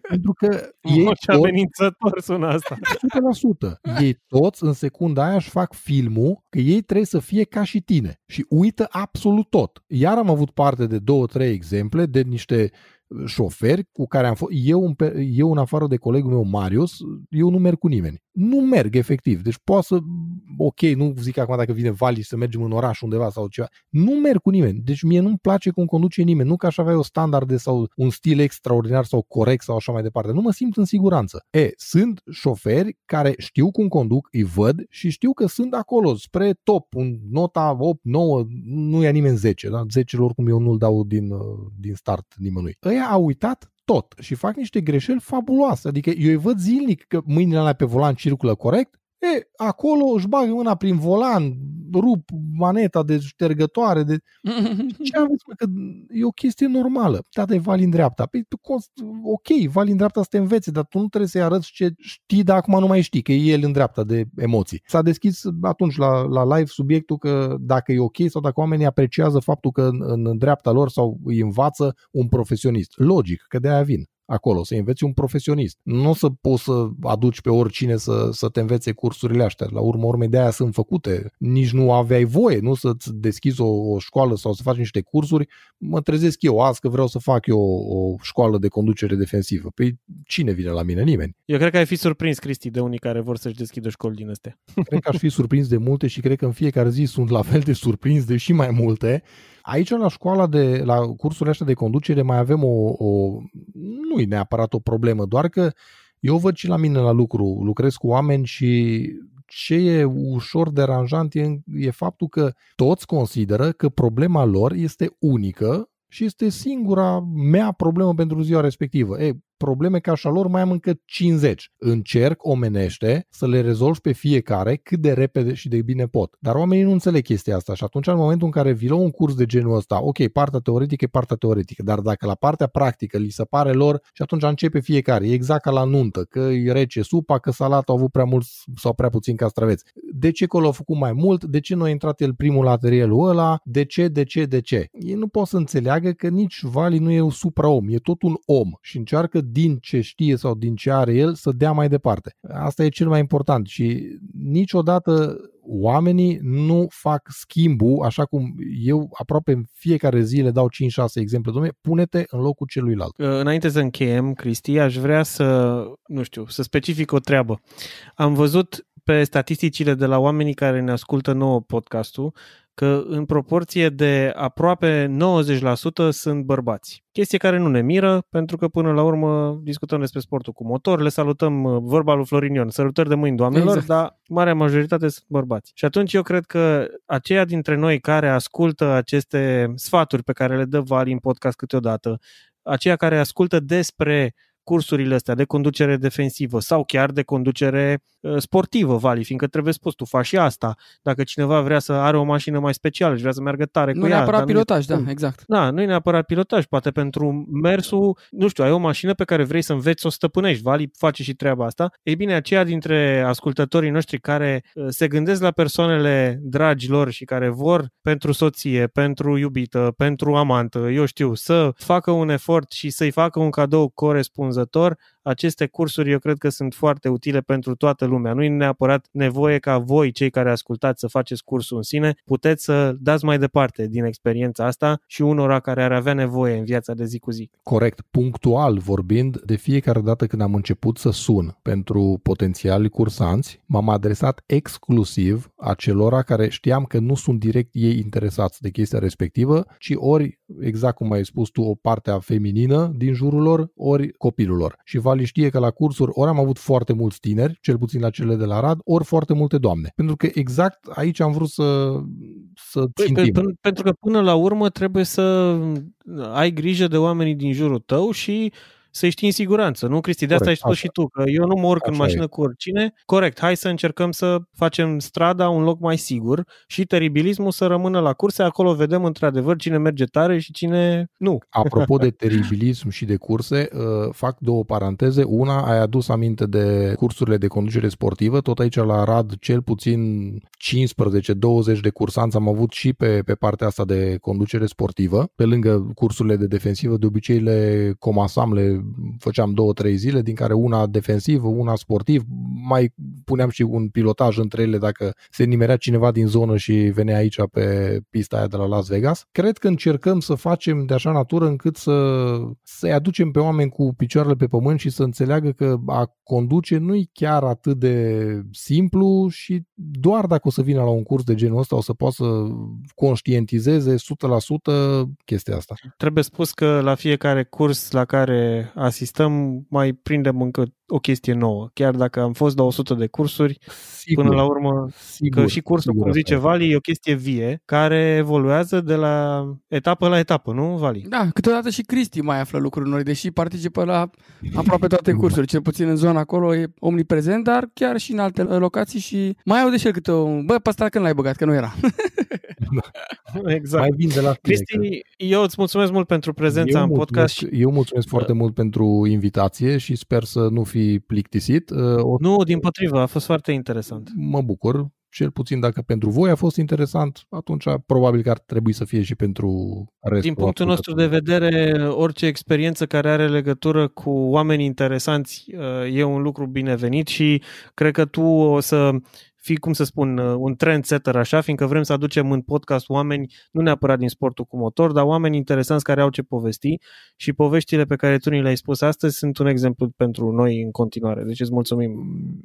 Pentru că ei Mă, ce toți- amenințător sună asta. 100%. Ei toți în secunda aia își fac filmul că ei trebuie să fie ca și tine și uită absolut tot. Iar am avut parte de două, trei exemple de niște uh, șoferi cu care am fost, eu, în pe- eu în afară de colegul meu Marius, eu nu merg cu nimeni. Nu merg efectiv. Deci poate să, ok, nu zic acum dacă vine Vali să mergem în oraș undeva sau ceva. Nu merg cu nimeni. Deci mie nu-mi place cum conduce nimeni. Nu că aș avea o standarde sau un stil extraordinar sau corect sau așa mai departe. Nu mă simt în siguranță. E, sunt șoferi care știu cum conduc, îi văd și știu că sunt acolo spre top, un nota 8, 9, nu ia nimeni 10, da? 10 oricum eu nu-l dau din, uh, din start nimănui. Ăia au uitat tot și fac niște greșeli fabuloase. Adică eu îi văd zilnic că mâinile alea pe volan circulă corect, E, acolo își bagă mâna prin volan, rup maneta de ștergătoare. De... Ce aveți, mă, că e o chestie normală. Tata e vali în dreapta. Păi, tu, ok, vali în dreapta să te învețe, dar tu nu trebuie să-i arăți ce știi, dar acum nu mai știi, că e el în dreapta de emoții. S-a deschis atunci la, la live subiectul că dacă e ok sau dacă oamenii apreciază faptul că în, în dreapta lor sau îi învață un profesionist. Logic, că de aia vin acolo, să înveți un profesionist. Nu o să poți să aduci pe oricine să, să te învețe cursurile astea. La urmă urmei de aia sunt făcute. Nici nu aveai voie, nu să-ți deschizi o, o școală sau să faci niște cursuri. Mă trezesc eu azi că vreau să fac eu o, o școală de conducere defensivă. Păi cine vine la mine? Nimeni. Eu cred că ai fi surprins, Cristi, de unii care vor să-și deschidă școli din astea. Cred că aș fi surprins de multe și cred că în fiecare zi sunt la fel de surprins de și mai multe Aici, la școala de, la cursurile astea de conducere, mai avem o, o nu e neapărat o problemă, doar că eu văd și la mine la lucru, lucrez cu oameni și ce e ușor deranjant e, e faptul că toți consideră că problema lor este unică și este singura mea problemă pentru ziua respectivă. E, probleme ca așa lor mai am încă 50. Încerc omenește să le rezolv pe fiecare cât de repede și de bine pot. Dar oamenii nu înțeleg chestia asta și atunci în momentul în care vi un curs de genul ăsta, ok, partea teoretică e partea teoretică, dar dacă la partea practică li se pare lor și atunci începe fiecare, e exact ca la nuntă, că e rece supa, că salata a avut prea mult sau prea puțin castraveți. De ce că l-a făcut mai mult? De ce nu a intrat el primul la atelierul ăla? De ce, de ce, de ce? Ei nu pot să înțeleagă că nici Vali nu e un supra-om, e tot un om și încearcă din ce știe sau din ce are el să dea mai departe. Asta e cel mai important și niciodată oamenii nu fac schimbul, așa cum eu aproape în fiecare zi le dau 5-6 exemple. Dom'le, pune-te în locul celuilalt. Înainte să încheiem, Cristi, aș vrea să, nu știu, să specific o treabă. Am văzut pe statisticile de la oamenii care ne ascultă nouă podcastul că în proporție de aproape 90% sunt bărbați. Chestie care nu ne miră, pentru că până la urmă discutăm despre sportul cu motor, le salutăm uh, vorba lui Florin Ion, sărutări de mâini doamnelor, exact. dar marea majoritate sunt bărbați. Și atunci eu cred că aceia dintre noi care ascultă aceste sfaturi pe care le dă Vali în podcast câteodată, aceia care ascultă despre cursurile astea de conducere defensivă sau chiar de conducere uh, sportivă, Vali, fiindcă trebuie spus, tu faci și asta. Dacă cineva vrea să are o mașină mai specială și vrea să meargă tare nu cu ea. Nu neapărat pilotaj, nu da, exact. Da, nu e neapărat pilotaj, poate pentru mersul, nu știu, ai o mașină pe care vrei să înveți să o stăpânești, Vali face și treaba asta. Ei bine, aceia dintre ascultătorii noștri care uh, se gândesc la persoanele dragi lor și care vor pentru soție, pentru iubită, pentru amantă, eu știu, să facă un efort și să-i facă un cadou corespunzător corespunzător, aceste cursuri eu cred că sunt foarte utile pentru toată lumea. Nu e neapărat nevoie ca voi, cei care ascultați, să faceți cursul în sine, puteți să dați mai departe din experiența asta și unora care ar avea nevoie în viața de zi cu zi. Corect. Punctual vorbind, de fiecare dată când am început să sun pentru potențiali cursanți, m-am adresat exclusiv acelora care știam că nu sunt direct ei interesați de chestia respectivă, ci ori, exact cum ai spus tu, o parte a feminină din jurul lor, ori copilul lor. Și Vali știe că la cursuri ori am avut foarte mulți tineri, cel puțin la cele de la Rad, ori foarte multe doamne. Pentru că exact aici am vrut să, să țintim. Păi, pentru că până la urmă trebuie să ai grijă de oamenii din jurul tău și să știi în siguranță, nu, Cristi? De asta Corect, ai spus așa. și tu, că eu nu mă urc așa în mașină e. cu oricine. Corect, hai să încercăm să facem strada un loc mai sigur și teribilismul să rămână la curse, acolo vedem într-adevăr cine merge tare și cine nu. Apropo de teribilism și de curse, uh, fac două paranteze. Una, ai adus aminte de cursurile de conducere sportivă, tot aici la Rad cel puțin 15-20 de cursanți am avut și pe, pe partea asta de conducere sportivă. Pe lângă cursurile de defensivă, de obicei le comasam, le făceam două, trei zile, din care una defensivă, una sportiv, mai puneam și un pilotaj între ele dacă se nimerea cineva din zonă și venea aici pe pista aia de la Las Vegas. Cred că încercăm să facem de așa natură încât să, să-i aducem pe oameni cu picioarele pe pământ și să înțeleagă că a conduce nu e chiar atât de simplu și doar dacă o să vină la un curs de genul ăsta o să poată să conștientizeze 100% chestia asta. Trebuie spus că la fiecare curs la care asistăm, mai prindem încă o chestie nouă. Chiar dacă am fost la 100 de cursuri, Sigur, până la urmă, sigur, că și cursul, sigur cum asta zice este. Vali, e o chestie vie care evoluează de la etapă la etapă, nu, Vali? Da, câteodată și Cristi mai află lucruri noi, deși participă la aproape toate cursurile, cel puțin în zona acolo e omniprezent, dar chiar și în alte locații și mai au de și el câte o... Bă, pe ăsta când l-ai băgat, că nu era. Exact. Mai vin de la tine. Cristi, eu îți mulțumesc mult pentru prezența eu în mulțumesc, podcast. Și... Eu mulțumesc foarte mult pentru invitație și sper să nu fi plictisit. Uh, O, Nu, din potrivă, a fost foarte interesant. mă bucur, cel puțin dacă pentru voi a fost interesant, atunci probabil că ar trebui să fie și pentru restul Din punctul nostru de vedere, orice experiență care are legătură cu oameni interesanți uh, e un lucru binevenit și cred că tu o să fii, cum să spun, uh, un trendsetter așa, fiindcă vrem să aducem în podcast oameni, nu neapărat din sportul cu motor, dar oameni interesanți care au ce povesti și poveștile pe care tu ni le-ai spus astăzi sunt un exemplu pentru noi în continuare. Deci îți mulțumim.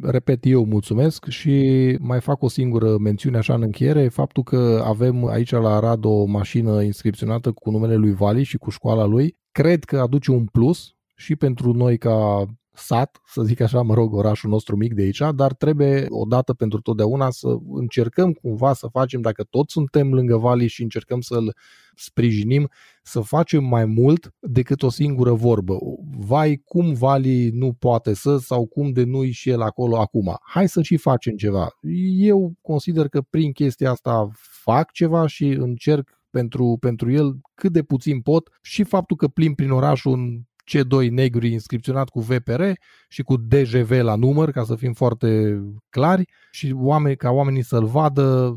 repet, eu mulțumesc și mai fac o singură mențiune așa în încheiere, faptul că avem aici la Arad o mașină inscripționată cu numele lui Vali și cu școala lui, cred că aduce un plus și pentru noi ca sat, să zic așa, mă rog, orașul nostru mic de aici, dar trebuie odată pentru totdeauna să încercăm cumva să facem, dacă toți suntem lângă Vali și încercăm să-l sprijinim, să facem mai mult decât o singură vorbă. Vai, cum Vali nu poate să sau cum de nu și el acolo acum. Hai să și facem ceva. Eu consider că prin chestia asta fac ceva și încerc pentru, pentru el cât de puțin pot și faptul că plim prin oraș un C2 negru inscripționat cu VPR și cu DGV la număr, ca să fim foarte clari, și oameni, ca oamenii să-l vadă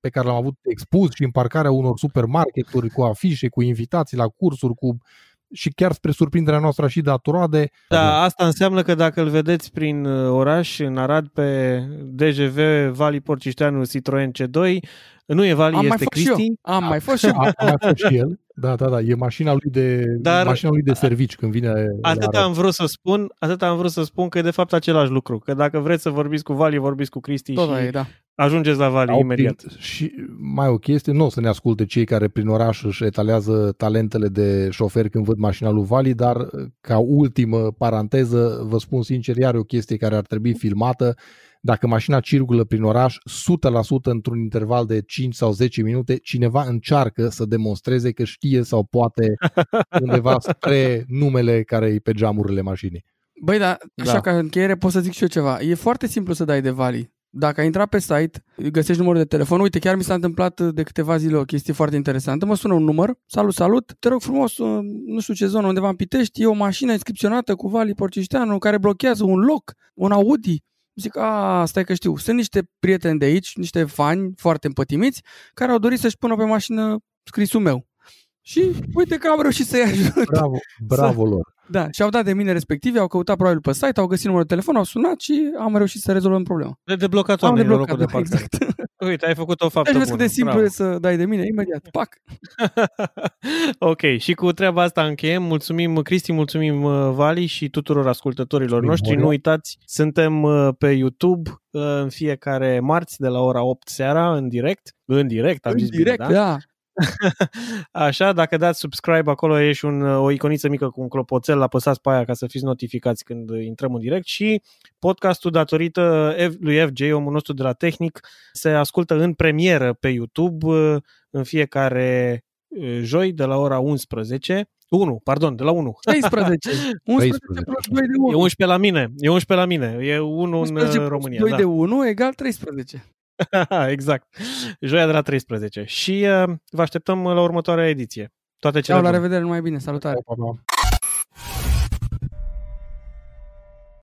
pe care l-am avut expus și în parcarea unor supermarketuri cu afișe, cu invitații la cursuri, cu și chiar spre surprinderea noastră și datoroade. Da, asta înseamnă că dacă îl vedeți prin uh, oraș, în Arad, pe DGV Vali Porcișteanu Citroen C2, nu e Vali, Am mai este fost și eu. Cristi. Am mai fost și eu. A, a mai fost și el. Da, da, da, e mașina lui de, Dar- mașina lui de servici când vine la Atât Arad. am vrut să spun, atât am vrut să spun că e de fapt același lucru. Că dacă vreți să vorbiți cu Vali, vorbiți cu Cristi Tot și aia e, da. ajungeți la Vali Au imediat. Prin, și mai o chestie, nu o să ne asculte cei care prin oraș își etalează talentele de șofer când văd mașina lui Vali, dar ca ultimă paranteză vă spun sincer, iar o chestie care ar trebui filmată, dacă mașina circulă prin oraș 100% într-un interval de 5 sau 10 minute, cineva încearcă să demonstreze că știe sau poate undeva spre numele care e pe geamurile mașinii. Băi, dar așa Da. ca încheiere pot să zic și eu ceva. E foarte simplu să dai de Vali. Dacă ai intrat pe site, găsești numărul de telefon. Uite, chiar mi s-a întâmplat de câteva zile o chestie foarte interesantă. Mă sună un număr. Salut, salut. Te rog frumos, uh, nu știu ce zonă, undeva în Pitești, e o mașină inscripționată cu Vali Porcișteanu care blochează un loc, un Audi. Zic, a, stai că știu. Sunt niște prieteni de aici, niște fani foarte împătimiți, care au dorit să-și pună pe mașină scrisul meu. Și uite că am reușit să-i ajut. Bravo, bravo lor. Da, și au dat de mine respective, au căutat probabil pe site, au găsit numărul de telefon, au sunat și am reușit să rezolvăm problema. De deblocat Am oamenii la deblocat, locul de da, parcare. exact. Uite, ai făcut o faptă Deci vezi cât bună. de simplu Bravo. e să dai de mine, imediat, pac. ok, și cu treaba asta încheiem. Mulțumim, Cristi, mulțumim uh, Vali și tuturor ascultătorilor Mulțumim, noștri. Horia. Nu uitați, suntem uh, pe YouTube uh, în fiecare marți de la ora 8 seara în direct. În direct, am În zis direct, bine, da? da. Așa, dacă dați subscribe acolo e și un, o iconiță mică cu un clopoțel, apăsați pe aia ca să fiți notificați când intrăm în direct și podcastul datorită F- lui FJ, omul nostru de la Tehnic, se ascultă în premieră pe YouTube uh, în fiecare uh, joi de la ora 11. 1, pardon, de la 1. 13. 11 13. plus 2 de E 1. 11 la mine, e 11 la mine, e 1 în 11 uh, plus România. 2 da. de 1 egal 13. exact. Joia de la 13. Și uh, vă așteptăm la următoarea ediție. Toate cele Ceau, la bune. revedere, numai bine, salutare. Pa, pa, pa.